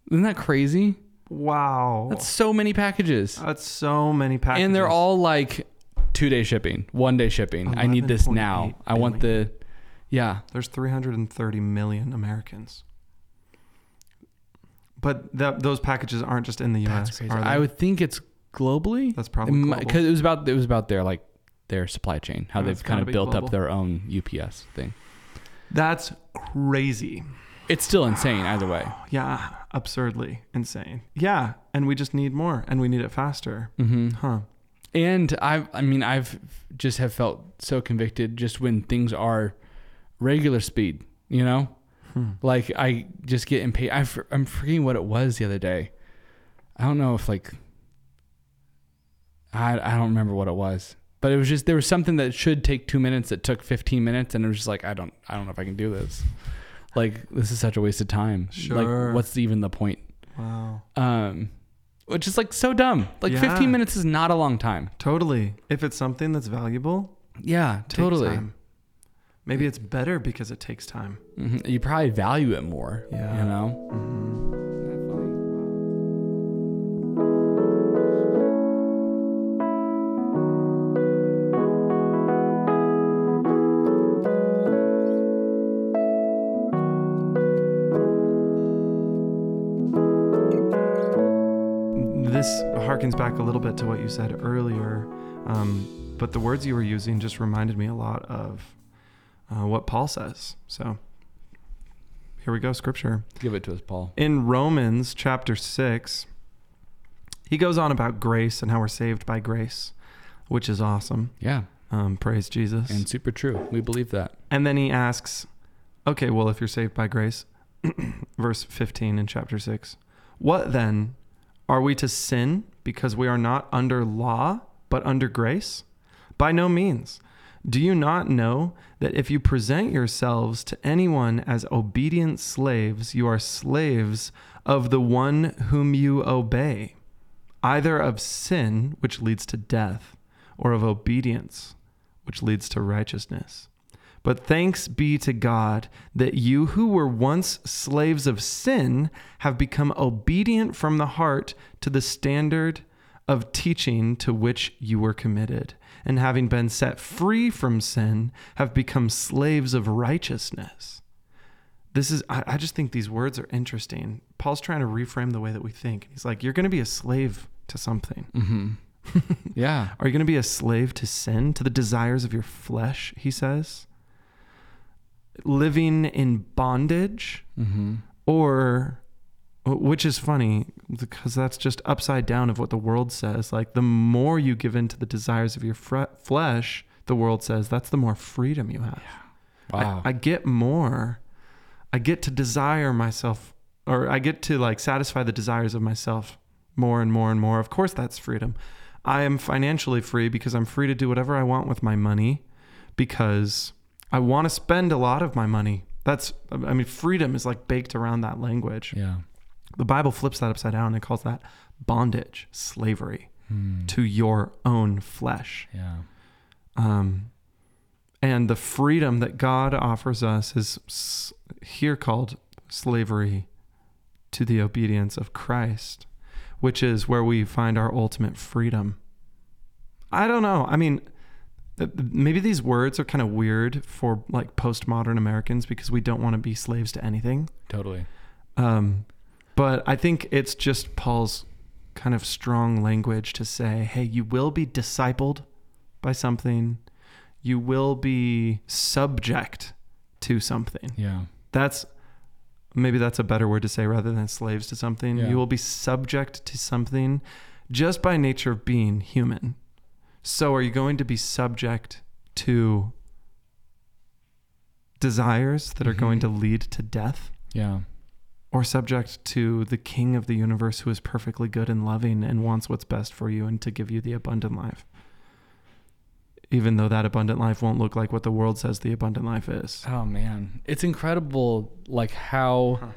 Isn't that crazy? Wow. That's so many packages, That's so many packages. and they're all like two day shipping, one day shipping. I need this 11.8 now. I want the, yeah, There's 330 million Americans. But that those packages aren't just in the U.S. That's crazy. are they? I would think it's globally. That's probably because it was about it was about their like their supply chain, how they've kind of built global. up their own UPS thing. That's crazy. It's still insane either way. Yeah, absurdly insane. Yeah, and we just need more, and we need it faster. Mm-hmm. Huh? And I, I mean, I've just have felt so convicted just when things are regular speed. You know, Hmm. like I just get impatient. I for- I'm forgetting what it was the other day. I don't know if like I I don't remember what it was, but it was just there was something that should take two minutes that took 15 minutes, and it was just like I don't I don't know if I can do this. Like this is such a waste of time. Sure. Like what's even the point? Wow. Um, which is like so dumb. Like Yeah. 15 minutes is not a long time. Totally. If it's something that's valuable, Yeah, totally. time. Maybe it's better because it takes time. Mhm. You probably value it more. Yeah. You know? Mhm. This harkens back a little bit to what you said earlier, um, but the words you were using just reminded me a lot of uh, what Paul says. So here we go, scripture. Give it to us, Paul. In Romans chapter 6, he goes on about grace and how we're saved by grace, which is awesome. Yeah. Um, praise Jesus. And super true. We believe that. And then he asks, okay, well, if you're saved by grace, verse 15 in chapter 6, what then? Are we to sin because we are not under law, but under grace? By no means. Do you not know that if you present yourselves to anyone as obedient slaves, you are slaves of the one whom you obey, either of sin, which leads to death, or of obedience, which leads to righteousness? But thanks be to God that you who were once slaves of sin have become obedient from the heart to the standard of teaching to which you were committed, and having been set free from sin, have become slaves of righteousness. This is, I, I just think these words are interesting. Paul's trying to reframe the way that we think. He's like, You're going to be a slave to something. Mm-hmm. yeah. Are you going to be a slave to sin, to the desires of your flesh? He says. Living in bondage, Mm-hmm. or which is funny because that's just upside down of what the world says. Like the more you give in to the desires of your fre- flesh, the world says that's the more freedom you have. Wow. I, I get more. I get to desire myself, or I get to like satisfy the desires of myself more and more and more. Of course, that's freedom. I am financially free because I'm free to do whatever I want with my money because I want to spend a lot of my money. That's, I mean, freedom is like baked around that language. yeah. The Bible flips that upside down and calls that bondage, slavery Hmm. to your own flesh. Yeah. Um, and the freedom that God offers us is here called slavery to the obedience of Christ, which is where we find our ultimate freedom. I don't know. I mean, maybe these words are kind of weird for like postmodern Americans because we don't want to be slaves to anything. Totally. Um, but I think it's just Paul's kind of strong language to say, hey, you will be discipled by something, you will be subject to something. Yeah. That's maybe that's a better word to say rather than slaves to something. Yeah. You will be subject to something just by nature of being human. So are you going to be subject to desires that are going Mhm. to lead to death? Yeah. or subject to the king of the universe who is perfectly good and loving and wants what's best for you and to give you the abundant life. Even though that abundant life won't look like what the world says the abundant life is. Oh man, it's incredible like how Huh.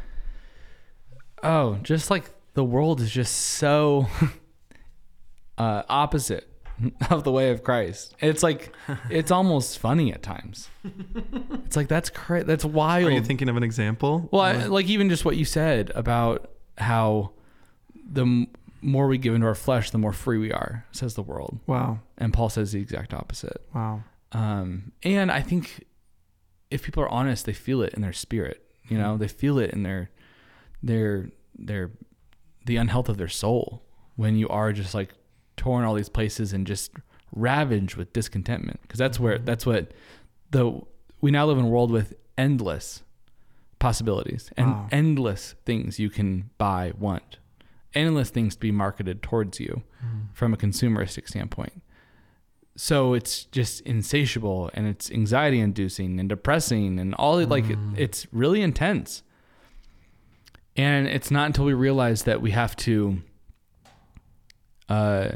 Oh, just like the world is just so uh opposite of the way of Christ. It's like it's almost funny at times. It's like that's cra- that's wild. Are you thinking of an example? well, I, like even just what you said about how the m- more we give into our flesh, the more free we are, says the world. wow. And Paul says the exact opposite. Wow. Um, and I think if people are honest, they feel it in their spirit. You know, they feel it in their their their the unhealth of their soul when you are just like torn all these places and just ravaged with discontentment. Because that's where Mm-hmm. that's what the we now live in a world with endless possibilities and Wow. endless things you can buy want endless things to be marketed towards you mm. from a consumeristic standpoint. So it's just insatiable and it's anxiety inducing and depressing and all it like it, mm. it's really intense. And it's not until we realize that we have to uh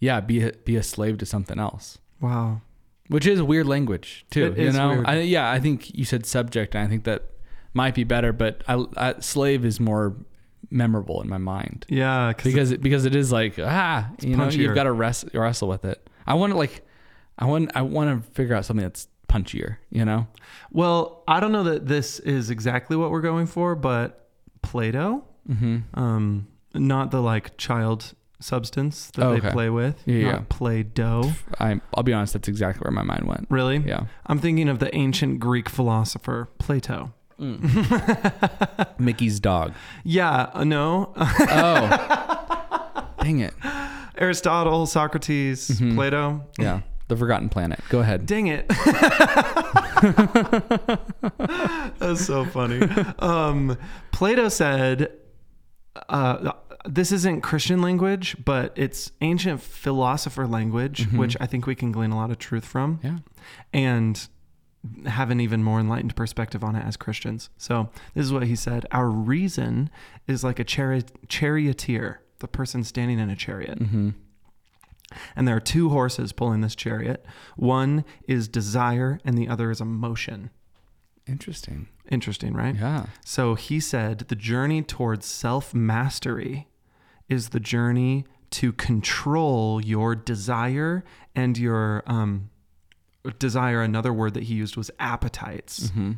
yeah be a, be a slave to something else Wow. which is weird language too It you is know weird. I, yeah i think you said subject and i think that might be better but I, I, slave is more memorable in my mind Yeah, because it, because it is like ah you know punchier. you've got to wrestle wrestle with it i want to like i want i want to figure out something that's punchier you know well, I don't know that this is exactly what we're going for, but Play-Doh, mm-hmm. um, not the like child substance that Oh, they play with, Yeah, not play dough. I, i'll be honest that's exactly where my mind went Really? yeah I'm thinking of the ancient Greek philosopher Plato. mickey's dog Yeah, uh, no. oh dang it Aristotle, Socrates, Mm-hmm. Plato. yeah the forgotten planet go ahead Dang it. That's so funny. Um, Plato said, uh, this isn't Christian language, but it's ancient philosopher language, which I think we can glean a lot of truth from yeah and have an even more enlightened perspective on it as Christians. So this is what he said Our reason is like a chari- charioteer, the person standing in a chariot. mm-hmm. And there are two horses pulling this chariot. One is desire, and the other is emotion. interesting Interesting, right? yeah So he said the journey towards self mastery is the journey to control your desire and your um, desire. Another word that he used was appetites, mm-hmm.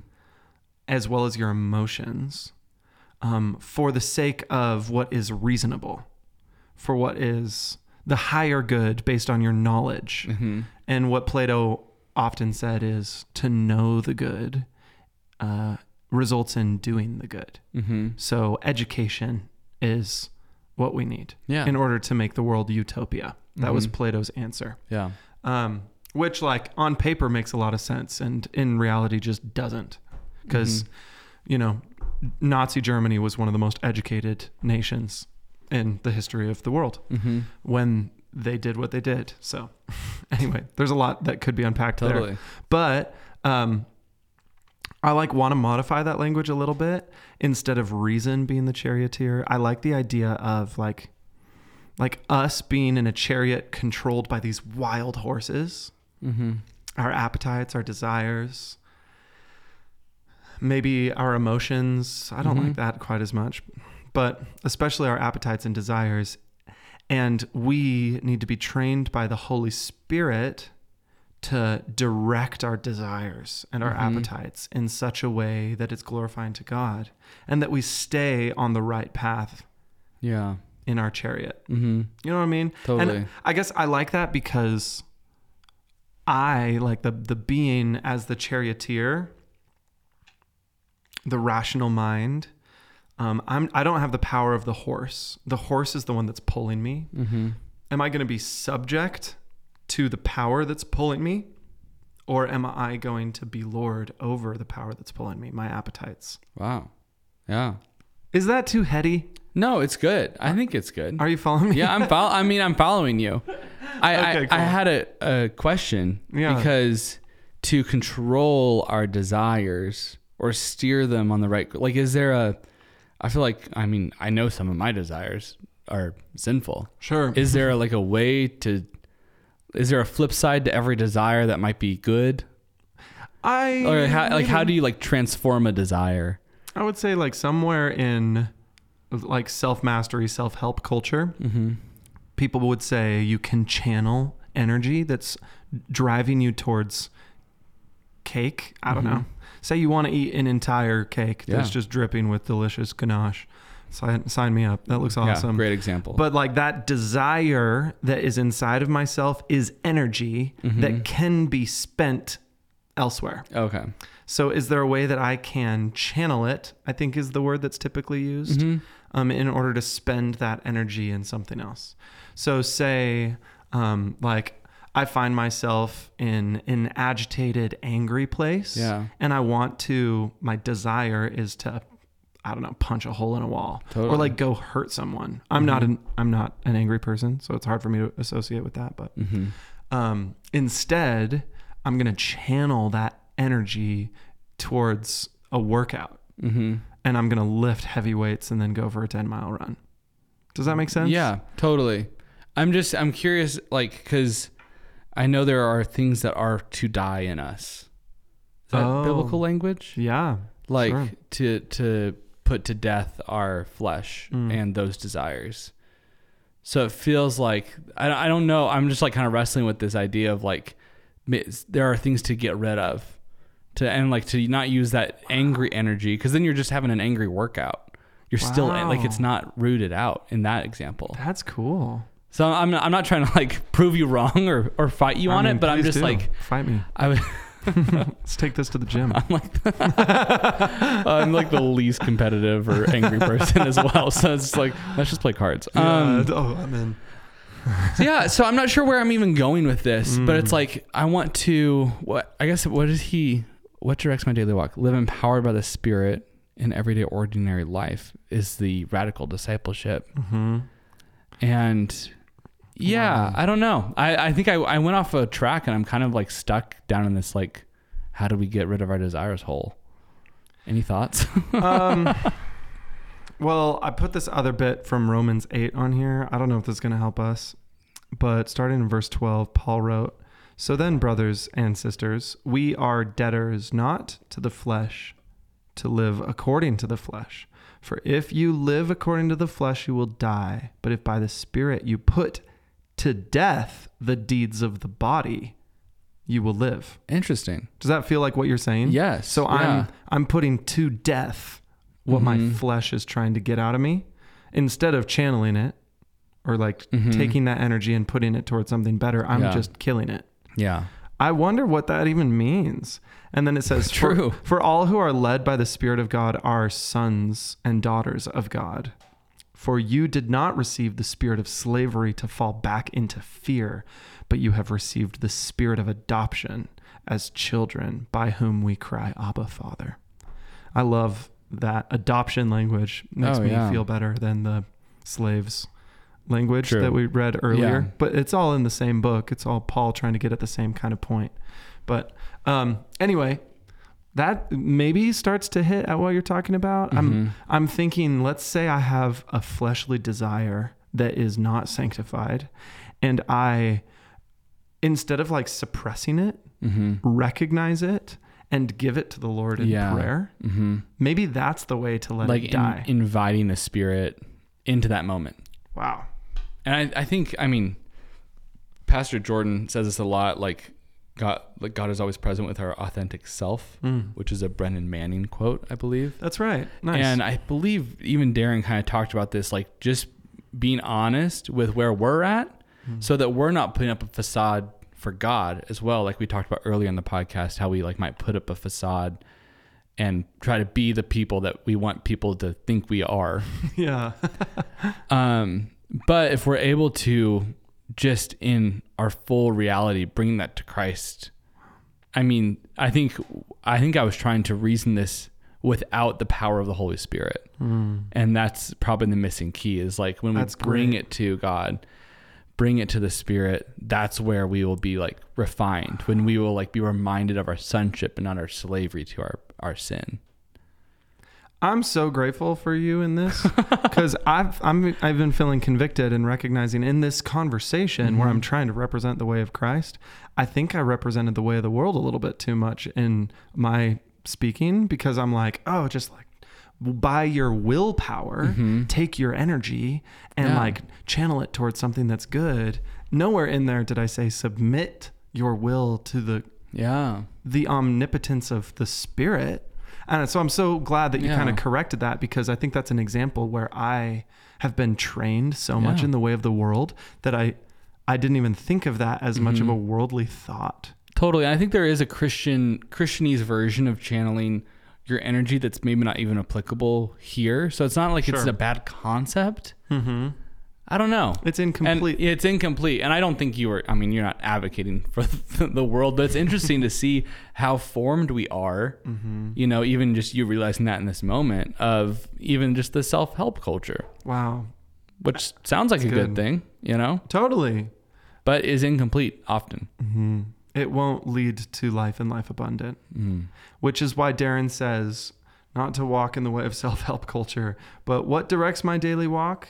as well as your emotions, um, for the sake of what is reasonable, for what is the higher good based on your knowledge. Mm-hmm. And what Plato often said is to know the good uh, results in doing the good. Mm-hmm. So education is what we need yeah in order to make the world utopia. That was Mhm. Plato's answer. yeah Um, which, like, on paper makes a lot of sense and in reality just doesn't. Because, Mhm. you know, Nazi Germany was one of the most educated nations in the history of the world mm-hmm. when they did what they did. So, anyway, there's a lot that could be unpacked there. But um, I like want to modify that language a little bit instead of reason being the charioteer. I like the idea of like like us being in a chariot controlled by these wild horses, mm-hmm. our appetites, our desires, maybe our emotions. I don't Mhm. like that quite as much, but especially our appetites and desires. And we need to be trained by the Holy Spirit to direct our desires and our Mhm. appetites in such a way that it's glorifying to God and that we stay on the right path yeah in our chariot. mm-hmm. You know what I mean? totally And I guess I like that because I like the the being as the charioteer, the rational mind. Um, I'm I don't have the power of the horse. The horse is the one that's pulling me. mm-hmm. Am I going to be subject to the power that's pulling me, or am I going to be lord over the power that's pulling me? My appetites. wow yeah Is that too heady? no it's good i think it's good Are you following me? yeah i'm fol- i mean i'm following you i Okay, I, I had a, a question Yeah. because to control our desires or steer them on the right like is there a i feel like i mean i know some of my desires are sinful Sure. is there like a way to is there a flip side to every desire that might be good I or how, like how do you like transform a desire I would say like somewhere in like self mastery, self help culture, mm-hmm. people would say you can channel energy that's driving you towards cake. I don't Mhm. know. Say you want to eat an entire cake that's Yeah. just dripping with delicious ganache. Sign, sign me up. That looks awesome. yeah great example But like that desire that is inside of myself is energy Mhm. that can be spent elsewhere. okay So, is there a way that I can channel it? I think is the word that's typically used. Mhm. um, in order to spend that energy in something else. So, say, um, like, I find myself in an agitated, angry place. Yeah. And I want to, my desire is to, I don't know, punch a hole in a wall Totally. Mm-hmm. or like go hurt someone. I'm not an, I'm not an angry person. So it's hard for me to associate with that. But Mm-hmm. um, instead, I'm going to channel that energy towards a workout Mm-hmm. and I'm going to lift heavy weights and then go for a 10 mile run. Does that make sense? Yeah, totally. I'm just I'm curious, like, because I know there are things that are to die in us. Is that Oh. biblical language? Yeah. Like sure. to to put to death our flesh Mm. and those desires. So it feels like I I don't know. I'm just like kind of wrestling with this idea of like there are things to get rid of, to and like to not use that angry energy because then you're just having an angry workout. You're still like it's not rooted out in that example. That's cool. So I'm not, I'm not trying to like prove you wrong or, or fight you I on mean, it, but I'm just do. like fight me. I would, Let's take this to the gym. I'm like I'm like the least competitive or angry person as well. So it's like let's just play cards. Um, Yeah, oh, I'm in. so yeah, so I'm not sure where I'm even going with this, but it's Mm. like I want to what I guess what is he what directs my daily walk? Live empowered by the spirit in everyday ordinary life is the radical discipleship. hmm And yeah. I don't know. I, I think I, I went off a track and I'm kind of like stuck down in this like how do we get rid of our desires hole? Any thoughts? um, well, I put this other bit from Romans 8 on here. I don't know if this is going to help us, but starting in verse 12, Paul wrote, So then, brothers and sisters, we are debtors not to the flesh to live according to the flesh. For if you live according to the flesh, you will die. But if by the Spirit you put to death the deeds of the body, you will live. Interesting. Does that feel like what you're saying? Yes. So yeah. I'm I'm putting to death what my Mhm. flesh is trying to get out of me instead of channeling it or like Mhm. taking that energy and putting it towards something better. I'm Yeah. just killing it. Yeah. I wonder what that even means. And then it says, for- True. For, all who are led by the Spirit of God are sons and daughters of God. For you did not receive the spirit of slavery to fall back into fear, but you have received the spirit of adoption as children, by whom we cry, Abba, Father. I love that adoption language. Makes Oh, me yeah. feel better than the slaves language True. that we read earlier. Yeah. But it's all in the same book. It's all Paul trying to get at the same kind of point. But um, anyway, that maybe starts to hit at what you're talking about. I'm Mhm. I'm thinking, let's say I have a fleshly desire that is not sanctified, and I instead of like suppressing it, Mhm. recognize it and give it to the Lord in Yeah. prayer. Mhm. Maybe that's the way to let Like it in- die. inviting the spirit into that moment. wow. And I, I think, I mean, Pastor Jordan says this a lot. Like God, like God is always present with our authentic self, Mm. which is a Brennan Manning quote, I believe. That's right. Nice. And I believe even Darren kind of talked about this, like just being honest with where we're at, Mm. so that we're not putting up a facade for God as well. Like we talked about earlier in the podcast, how we like might put up a facade and try to be the people that we want people to think we are. yeah. Um, but if we're able to just in our full reality bring that to Christ, I mean, I think I think I was trying to reason this without the power of the Holy Spirit, Mm. and that's probably the missing key. Is like when we That's bring great. it to God, bring it to the Spirit. That's where we will be like refined. When we will like be reminded of our sonship and not our slavery to our our sin. I'm so grateful for you in this because I've I'm I've been feeling convicted and recognizing in this conversation where Mhm. I'm trying to represent the way of Christ. I think I represented the way of the world a little bit too much in my speaking because I'm like, oh, just like by your willpower, Mhm. take your energy and Yeah. like channel it towards something that's good. Nowhere in there did I say submit your will to the Yeah. the omnipotence of the spirit. And so I'm so glad that you Yeah. kind of corrected that because I think that's an example where I have been trained so much in the way of the world that I I didn't even think of that as much of a worldly thought. Totally. I think there is a Christian Christianese version of channeling your energy that's maybe not even applicable here. So it's not like it's a bad concept. Mm-hmm. I don't know. It's incomplete. And it's incomplete. And I don't think you were, I mean, you're not advocating for the world, but it's interesting to see how formed we are. Mm-hmm. You know, even just you realizing that in this moment of even just the self help culture, wow. which sounds like a good. good thing, you know, Totally. but is incomplete often. Mm-hmm. It won't lead to life and life abundant, Mm. which is why Darren says not to walk in the way of self help culture, but what directs my daily walk?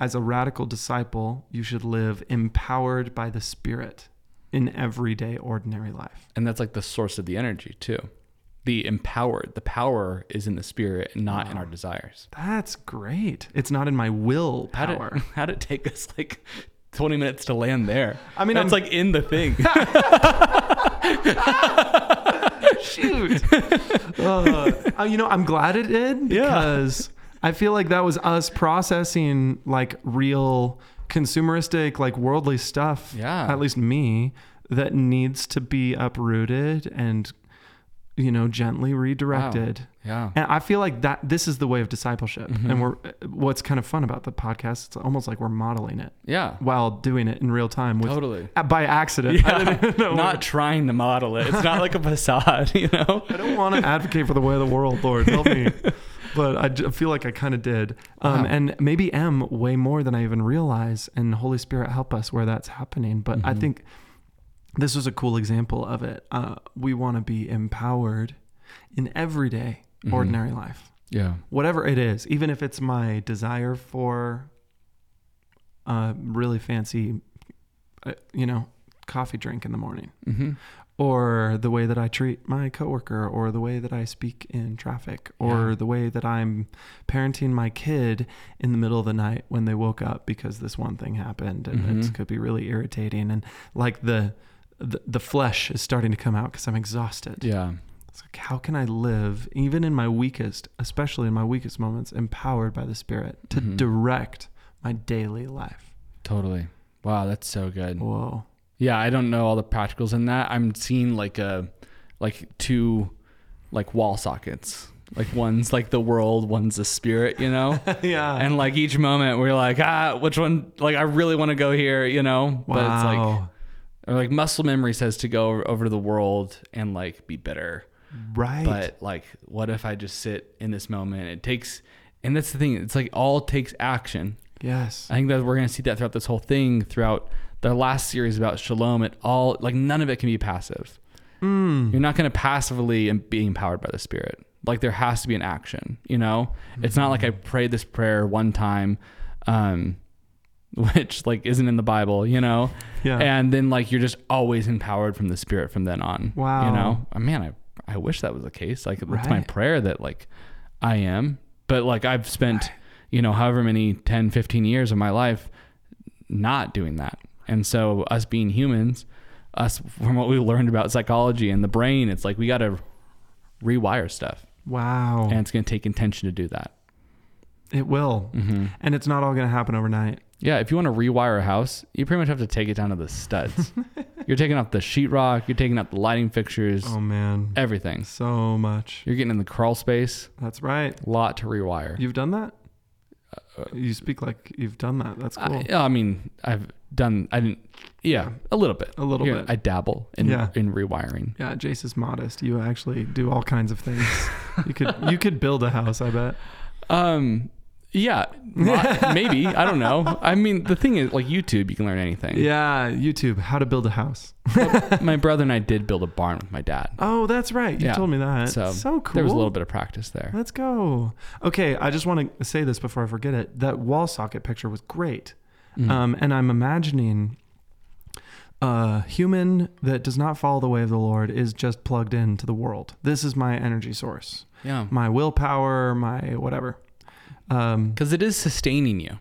As a radical disciple, you should live empowered by the Spirit in everyday, ordinary life. And that's like the source of the energy, too. The empowered, the power is in the spirit not in our desires. That's great. It's not in my How willpower. did, how did it take us like 20 minutes to land there? I mean, that's I'm- like in the thing. Shoot. uh, you know, I'm glad it did Yeah. I feel like that was us processing like real consumeristic, like worldly stuff. Yeah. At least me, that needs to be uprooted and, you know, gently redirected. yeah. And I feel like that this is the way of discipleship. Mhm. And we're what's kind of fun about the podcast, it's almost like we're modeling it Yeah. while doing it in real time with Totally. uh, by accident. Know Not trying to model it. It's not like a facade, you know? I don't want to advocate for the way of the world, Lord. Help me. But I j- feel like I kind of did. Um, Wow. And maybe am way more than I even realize. And Holy Spirit, help us where that's happening. But I Mhm. think this was a cool example of it. Uh, we want to be empowered in everyday, Mhm. ordinary life, Yeah. whatever it is, even if it's my desire for a really fancy, uh, you know, coffee drink in the morning Mm-hmm. Or the way that I treat my coworker, or the way that I speak in traffic, or Yeah. the way that I'm parenting my kid in the middle of the night when they woke up because this one thing happened, and it Mhm. could be really irritating, and like the the, the flesh is starting to come out because I'm exhausted. Yeah. It's like, how can I live, even in my weakest, especially in my weakest moments, empowered by the Spirit to Mhm. direct my daily life? Totally. Wow, that's so good. Whoa. Yeah, I don't know all the practicals in that. I'm seeing like a like two like wall sockets. Like one's like the world, one's the spirit, you know? yeah. and like each moment we're like, ah, which one like I really want to go here, you know? wow. But it's like or like muscle memory says to go over, to the world and like be bitter. right. But like what if I just sit in this moment? It takes and that's the thing, it's like all takes action. yes. I think that we're gonna see that throughout this whole thing, throughout the last series about shalom. It all like none of it can be passive. Mm. You're not gonna passively and be empowered by the Spirit. Like there has to be an action. You know, it's not like I prayed this prayer one time, um, which like isn't in the Bible. You know, Yeah. and then like you're just always empowered from the Spirit from then on. Wow. You know, Uh, man, I I wish that was the case. Like it's my prayer that like I am, but like I've spent you know however many 10 15 years of my life not doing that and so us being humans us from what we learned about psychology and the brain it's like we got to rewire stuff wow. and it's going to take intention to do that it will. hmm And it's not all going to happen overnight. yeah if you want to rewire a house you pretty much have to take it down to the studs you're taking off the sheetrock you're taking out the lighting fixtures Oh, man. everything So much. you're getting in the crawl space That's right. a lot to rewire You've done that? You speak like you've done that. That's cool. I, I mean i've done i didn't yeah, a little bit A little bit. i dabble in Yeah. in rewiring yeah, Jace is modest. You actually do all kinds of things. you could you could build a house, I bet. Um, yeah, maybe. I don't know. I mean, the thing is, like YouTube, you can learn anything. Yeah, YouTube, how to build a house. My brother and I did build a barn with my dad. Oh, that's right. You Yeah. told me that. So, So, cool. There was a little bit of practice there. Let's go. Okay, I just want to say this before I forget it. That wall socket picture was great. Mhm. Um, and I'm imagining a human that does not follow the way of the Lord is just plugged into the world. This is my energy source, yeah, my willpower, my whatever. Um, because it is sustaining you.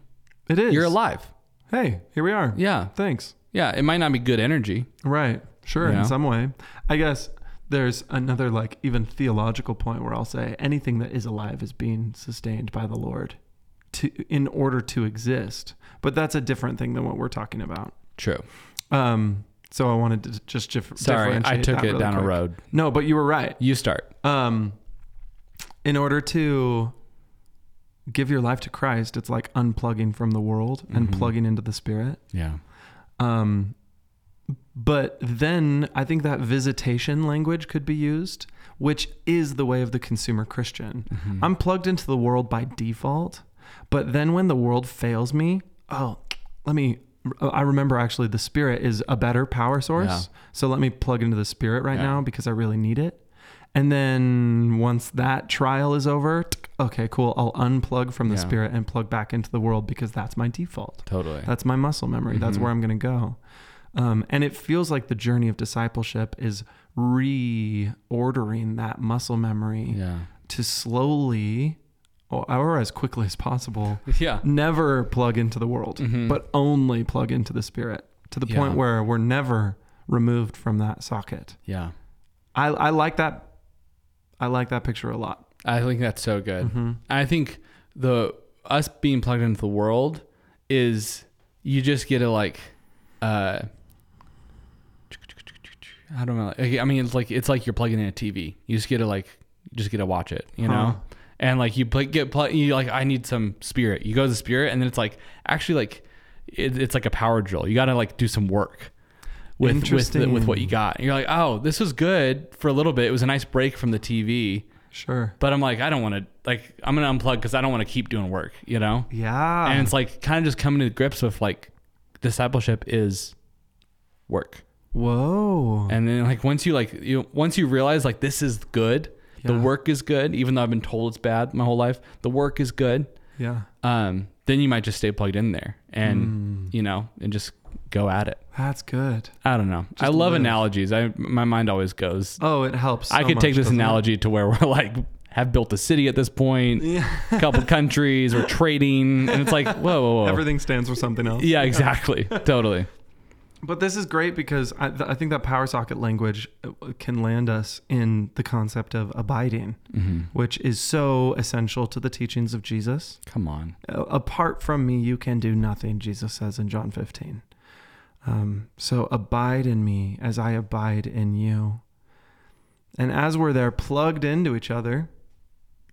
it is. You're alive. Hey, here we are. Yeah, Thanks. yeah. It might not be good energy. Right. Sure. In some way. I guess there's another, like, even theological point where I'll say anything that is alive is being sustained by the Lord to, in order to exist. But that's a different thing than what we're talking about. True. Um, so I wanted to just dif- Sorry, I took it really down a road. No, but you were right. You start. Um, in order to give your life to Christ, it's like unplugging from the world and Mhm. plugging into the Spirit. Yeah. Um, but then I think that visitation language could be used, which is the way of the consumer Christian. Mhm. I'm plugged into the world by default, but then when the world fails me, oh, let me. I remember actually the Spirit is a better power source. Yeah. So let me plug into the Spirit right Yeah. now because I really need it. And then once that trial is over, okay, cool. I'll unplug from the Yeah. Spirit and plug back into the world because that's my default. totally. That's my muscle memory. That's Mhm. where I'm going to go. Um, and it feels like the journey of discipleship is reordering that muscle memory yeah. to slowly or, or as quickly as possible Yeah. never plug into the world, Mhm. but only plug into the spirit to the point where we're never removed from that socket. Yeah. I, I like that. I like that picture a lot. I think that's so good. Mhm. I think the us being plugged into the world is you just get to like uh I don't know. I mean, it's like it's like you're plugging in a TV. You just get to like just get to watch it, you Huh. know. And like you play, get plug, you like I need some spirit. You go to the spirit, and then it's like actually like it, it's like a power drill. You got to like do some work with with the, with what you got. And you're like, oh, this was good for a little bit. It was a nice break from the TV. Sure. But I'm like, I don't want to like I'm gonna unplug because I don't want to keep doing work, you know. Yeah. and it's like kind of just coming to grips with like discipleship is work. Whoa. And then like once you like you once you realize like this is good, the work is good, even though I've been told it's bad my whole life, the work is good. Yeah. Um, then you might just stay plugged in there and Mm. you know and just go at it. That's good. I don't know. I love live. analogies. I my mind always goes. Oh, it helps. I so could take this doesn't it? analogy to where we're like have built a city at this point, Yeah. a couple countries, we're trading, and it's like whoa, whoa, whoa. Everything stands for something else. Yeah, exactly. totally. But this is great because I, th- I think that power socket language uh, can land us in the concept of abiding, hmm which is so essential to the teachings of Jesus. Come on. Apart from me, you can do nothing, Jesus says in John 15. Um, so abide in me as I abide in you. And as we're there plugged into each other,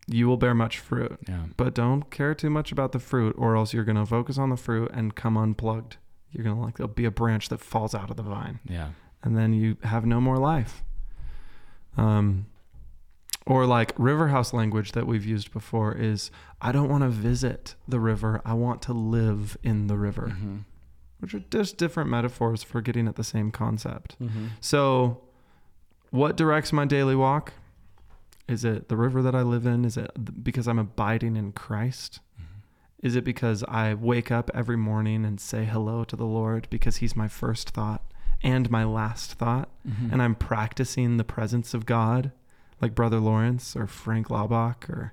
you will bear much fruit. Yeah. But don't care too much about the fruit, or else you're going to focus on the fruit and come unplugged. You're going to like, there'll be a branch that falls out of the vine Yeah. and then you have no more life. Um, or like river house language that we've used before is I don't want to visit the river. I want to live in the river, hmm which are just different metaphors for getting at the same concept. hmm So, what directs my daily walk? Is it the river that I live in? Is it because I'm abiding in Christ? Is it because I wake up every morning and say hello to the Lord because He's my first thought and my last thought? hmm And I'm practicing the presence of God, like Brother Lawrence or Frank Laubach or,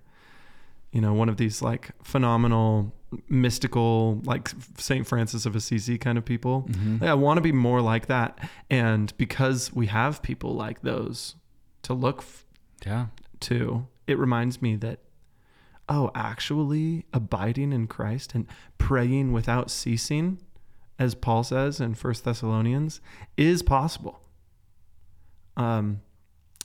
you know, one of these like phenomenal, mystical, like St. Francis of Assisi kind of people. hmm Yeah, I want to be more like that. And because we have people like those to look f- Yeah. to, it reminds me that, oh, actually abiding in Christ and praying without ceasing, as Paul says in First Thessalonians, is possible. Um,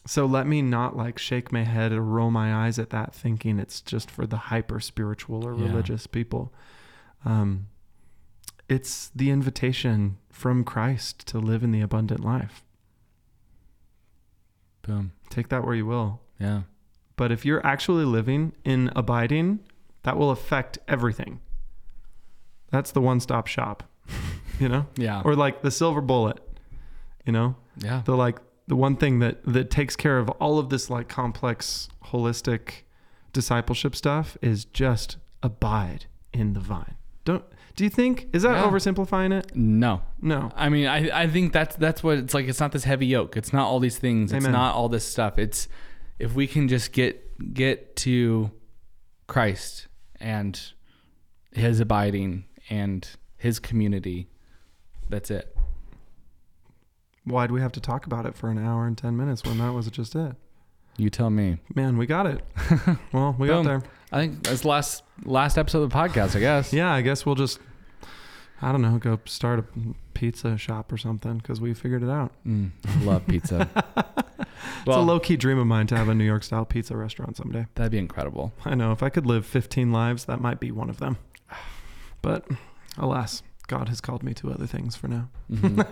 so let me not like shake my head or roll my eyes at that, thinking it's just for the hyper spiritual or Yeah. religious people. Um, it's the invitation from Christ to live in the abundant life. Boom. Take that where you will. Yeah. But if you're actually living in abiding, that will affect everything. That's the one stop shop, you know? Yeah. Or like the silver bullet, you know? yeah. The like the one thing that that takes care of all of this like complex holistic discipleship stuff is just abide in the vine. Don't do you think is that Yeah. oversimplifying it? No. No. I mean, I, I think that's that's what it's like. It's not this heavy yoke. It's not all these things. It's not all this stuff. It's if we can just get get to Christ and His abiding and His community, that's it. Why do we have to talk about it for an hour and 10 minutes when that was just it? You tell me. Man, we got it. well, we got there. I think that's last last episode of the podcast. I guess. Yeah, I guess we'll just, I don't know, go start a pizza shop or something because we figured it out. Mm, I love pizza. Well, it's a low key dream of mine to have a New York style pizza restaurant someday. that'd be incredible. I know if I could live 15 lives, that might be one of them. But alas, God has called me to other things for now. Mhm.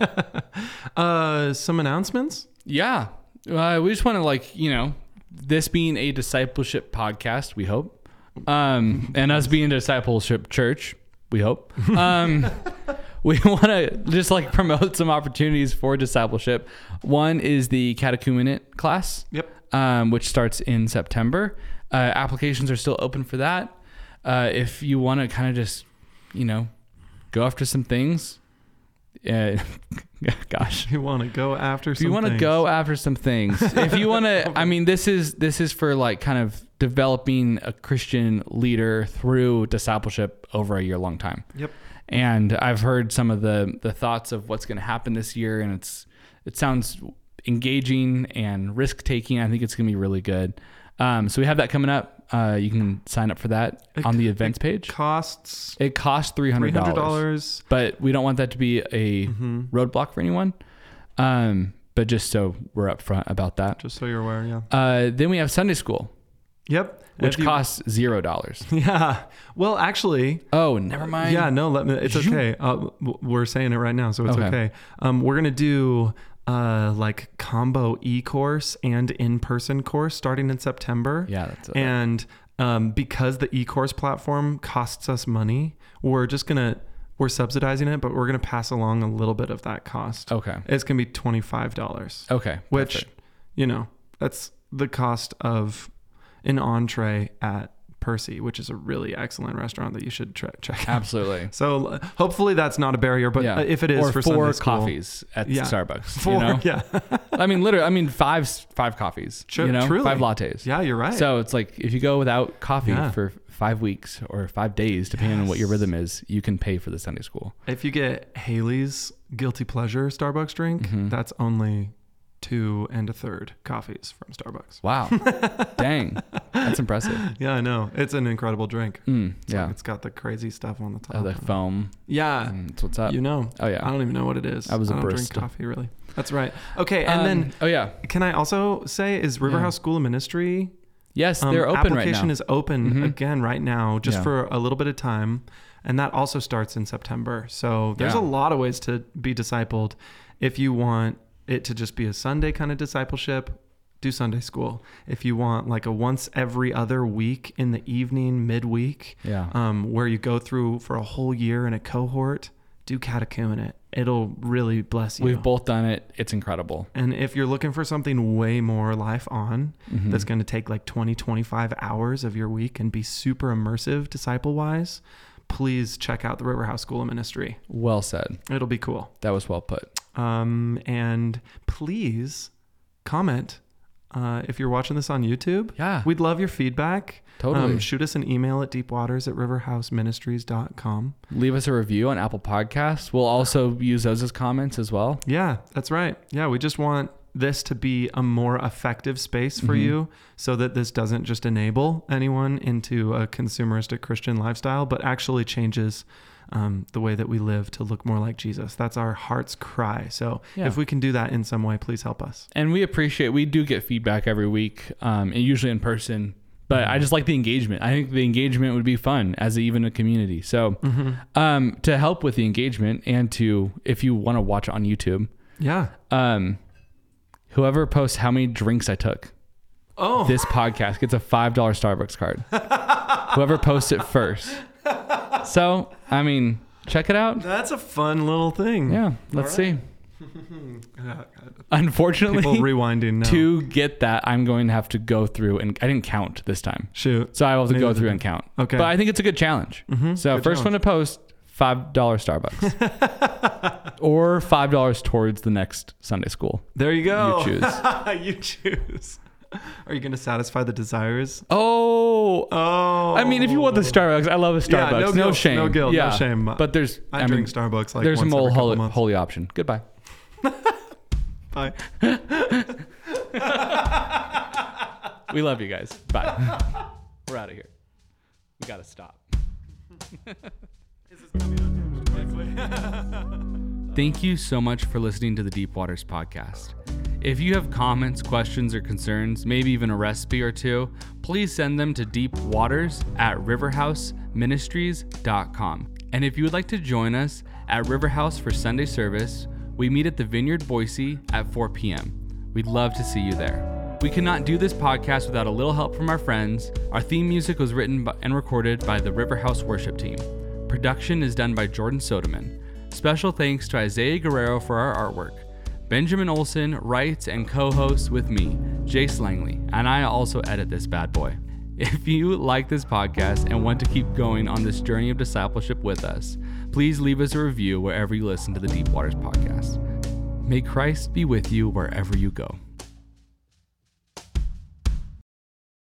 Uh, some announcements. yeah. Uh, we just want to like you know this being a discipleship podcast. We hope, um, and us being a discipleship church. We hope. Um, we want to just like promote some opportunities for discipleship. One is the catechumenate class. Yep. um, which starts in September. Uh, applications are still open for that. Uh, if you want to kind of just, you know, go after some things, uh, gosh, you want to go after if some you want to things. go after some things, if you want to, I mean, this is this is for like kind of developing a Christian leader through discipleship over a year long time. Yep. And I've heard some of the the thoughts of what's going to happen this year, and it's it sounds engaging and risk taking. I think it's going to be really good. Um, so we have that coming up. Uh, you can sign up for that It- on the events page. costs It costs three hundred dollars, but we don't want that to be a hmm roadblock for anyone. Um, but just so we're upfront about that. Just so you're aware, yeah. Uh, then we have Sunday school, Yep. which you- costs zero dollars. Yeah. Well, actually, Oh, never mind. yeah, no, let me, it's okay. Uh, we're saying it right now, so it's Okay. okay. Um, we're gonna do uh like combo e course and in person course starting in September. yeah, that's a, And um, because the e course platform costs us money, we're just gonna we're subsidizing it, but we're gonna pass along a little bit of that cost. okay. It's gonna be twenty five dollars, Okay. which perfect. you know that's the cost of an entree at Percy, which is a really excellent restaurant that you should try, check out. absolutely. So uh, hopefully that's not a barrier, but yeah. uh, if it is or for four Sunday school, coffees at Yeah. Starbucks, four, you know. yeah, I mean, literally, I mean five five coffees. Tru- you know, truly. five lattes. yeah, you're right. So it's like if you go without coffee Yeah. for five weeks or five days, depending on what your rhythm is, you can pay for the Sunday school. if you get Haley's guilty pleasure Starbucks drink, Mhm. that's only two and a third coffees from Starbucks. Wow, dang, that's impressive. Yeah, I know. It's an incredible drink. Mm, It's yeah, like it's got the crazy stuff on the top. oh, the foam. yeah, Mm, that's what's up. you know. oh yeah. I don't even know what it is. I was a don't drink coffee really. That's right. Okay, and Um, then oh yeah, can I also say is Riverhouse Yeah. School of Ministry yes, um, they're open right now. application is open Mhm. again right now just Yeah. for a little bit of time and that also starts in september so there's Yeah. a lot of ways to be discipled if you want it to just be a sunday kind of discipleship do sunday school if you want like a once every other week in the evening midweek yeah, um, where you go through for a whole year in a cohort do catechumenate it'll really bless you we've both done it. It's incredible. and if you're looking for something way more life on Mhm. that's going to take like 20 25 hours of your week and be super immersive disciple wise please check out the river house school of ministry well said. it'll be cool That was well put. um, and please comment uh, if you're watching this on youtube Yeah, we'd love your feedback totally. um, shoot us an email at deepwaters at riverhouseministries.com Leave us a review on Apple Podcasts. We'll also use those as comments as well. yeah that's right yeah we just want this to be a more effective space for Mhm. you so that this doesn't just enable anyone into a consumeristic Christian lifestyle, but actually changes um, the way that we live to look more like Jesus. That's our heart's cry. So Yeah. if we can do that in some way, please help us. and we appreciate we do get feedback every week um, and usually in person but i just like the engagement i think the engagement would be fun as a, even a community so um, to help with the engagement and to if you want to watch on youtube Yeah. um, whoever posts how many drinks i took Oh, this podcast gets a $5 starbucks card whoever posts it first so i mean check it out that's a fun little thing. yeah let's All see unfortunately People rewinding now. to get that i'm going to have to go through and i didn't count this time Shoot. So I will have to Neither go through and count. Okay. But I think it's a good challenge. Mhm. So Good first one to post, five dollar Starbucks. or five dollars towards the next Sunday school. There you go. You choose. you choose. Are you going to satisfy the desires? Oh Oh. I mean if you want the oh. Starbucks, I love a Yeah, Starbucks. no no, guilt, shame. no guilt, yeah. no shame. But there's I, I, mean drink Starbucks like there's once a couple holy, holy option. Goodbye. Bye. We love you guys. Bye. We're out of here. We gotta stop. Thank you so much for listening to the Deep Waters podcast. If you have comments, questions, or concerns, maybe even a recipe or two, please send them to deepwaters at riverhouseministries.com. And if you would like to join us at Riverhouse for Sunday service, we meet at the Vineyard Boise at 4 p.m. We'd love to see you there. We cannot do this podcast without a little help from our friends. Our theme music was written and recorded by the Riverhouse worship team. Production is done by Jordan Soderman. Special thanks to Isaiah Guerrero for our artwork. Benjamin Olson writes and co hosts with me, Jace Langley, and I also edit this bad boy. If you like this podcast and want to keep going on this journey of discipleship with us, please leave us a review wherever you listen to the Deep Waters podcast. May Christ be with you wherever you go.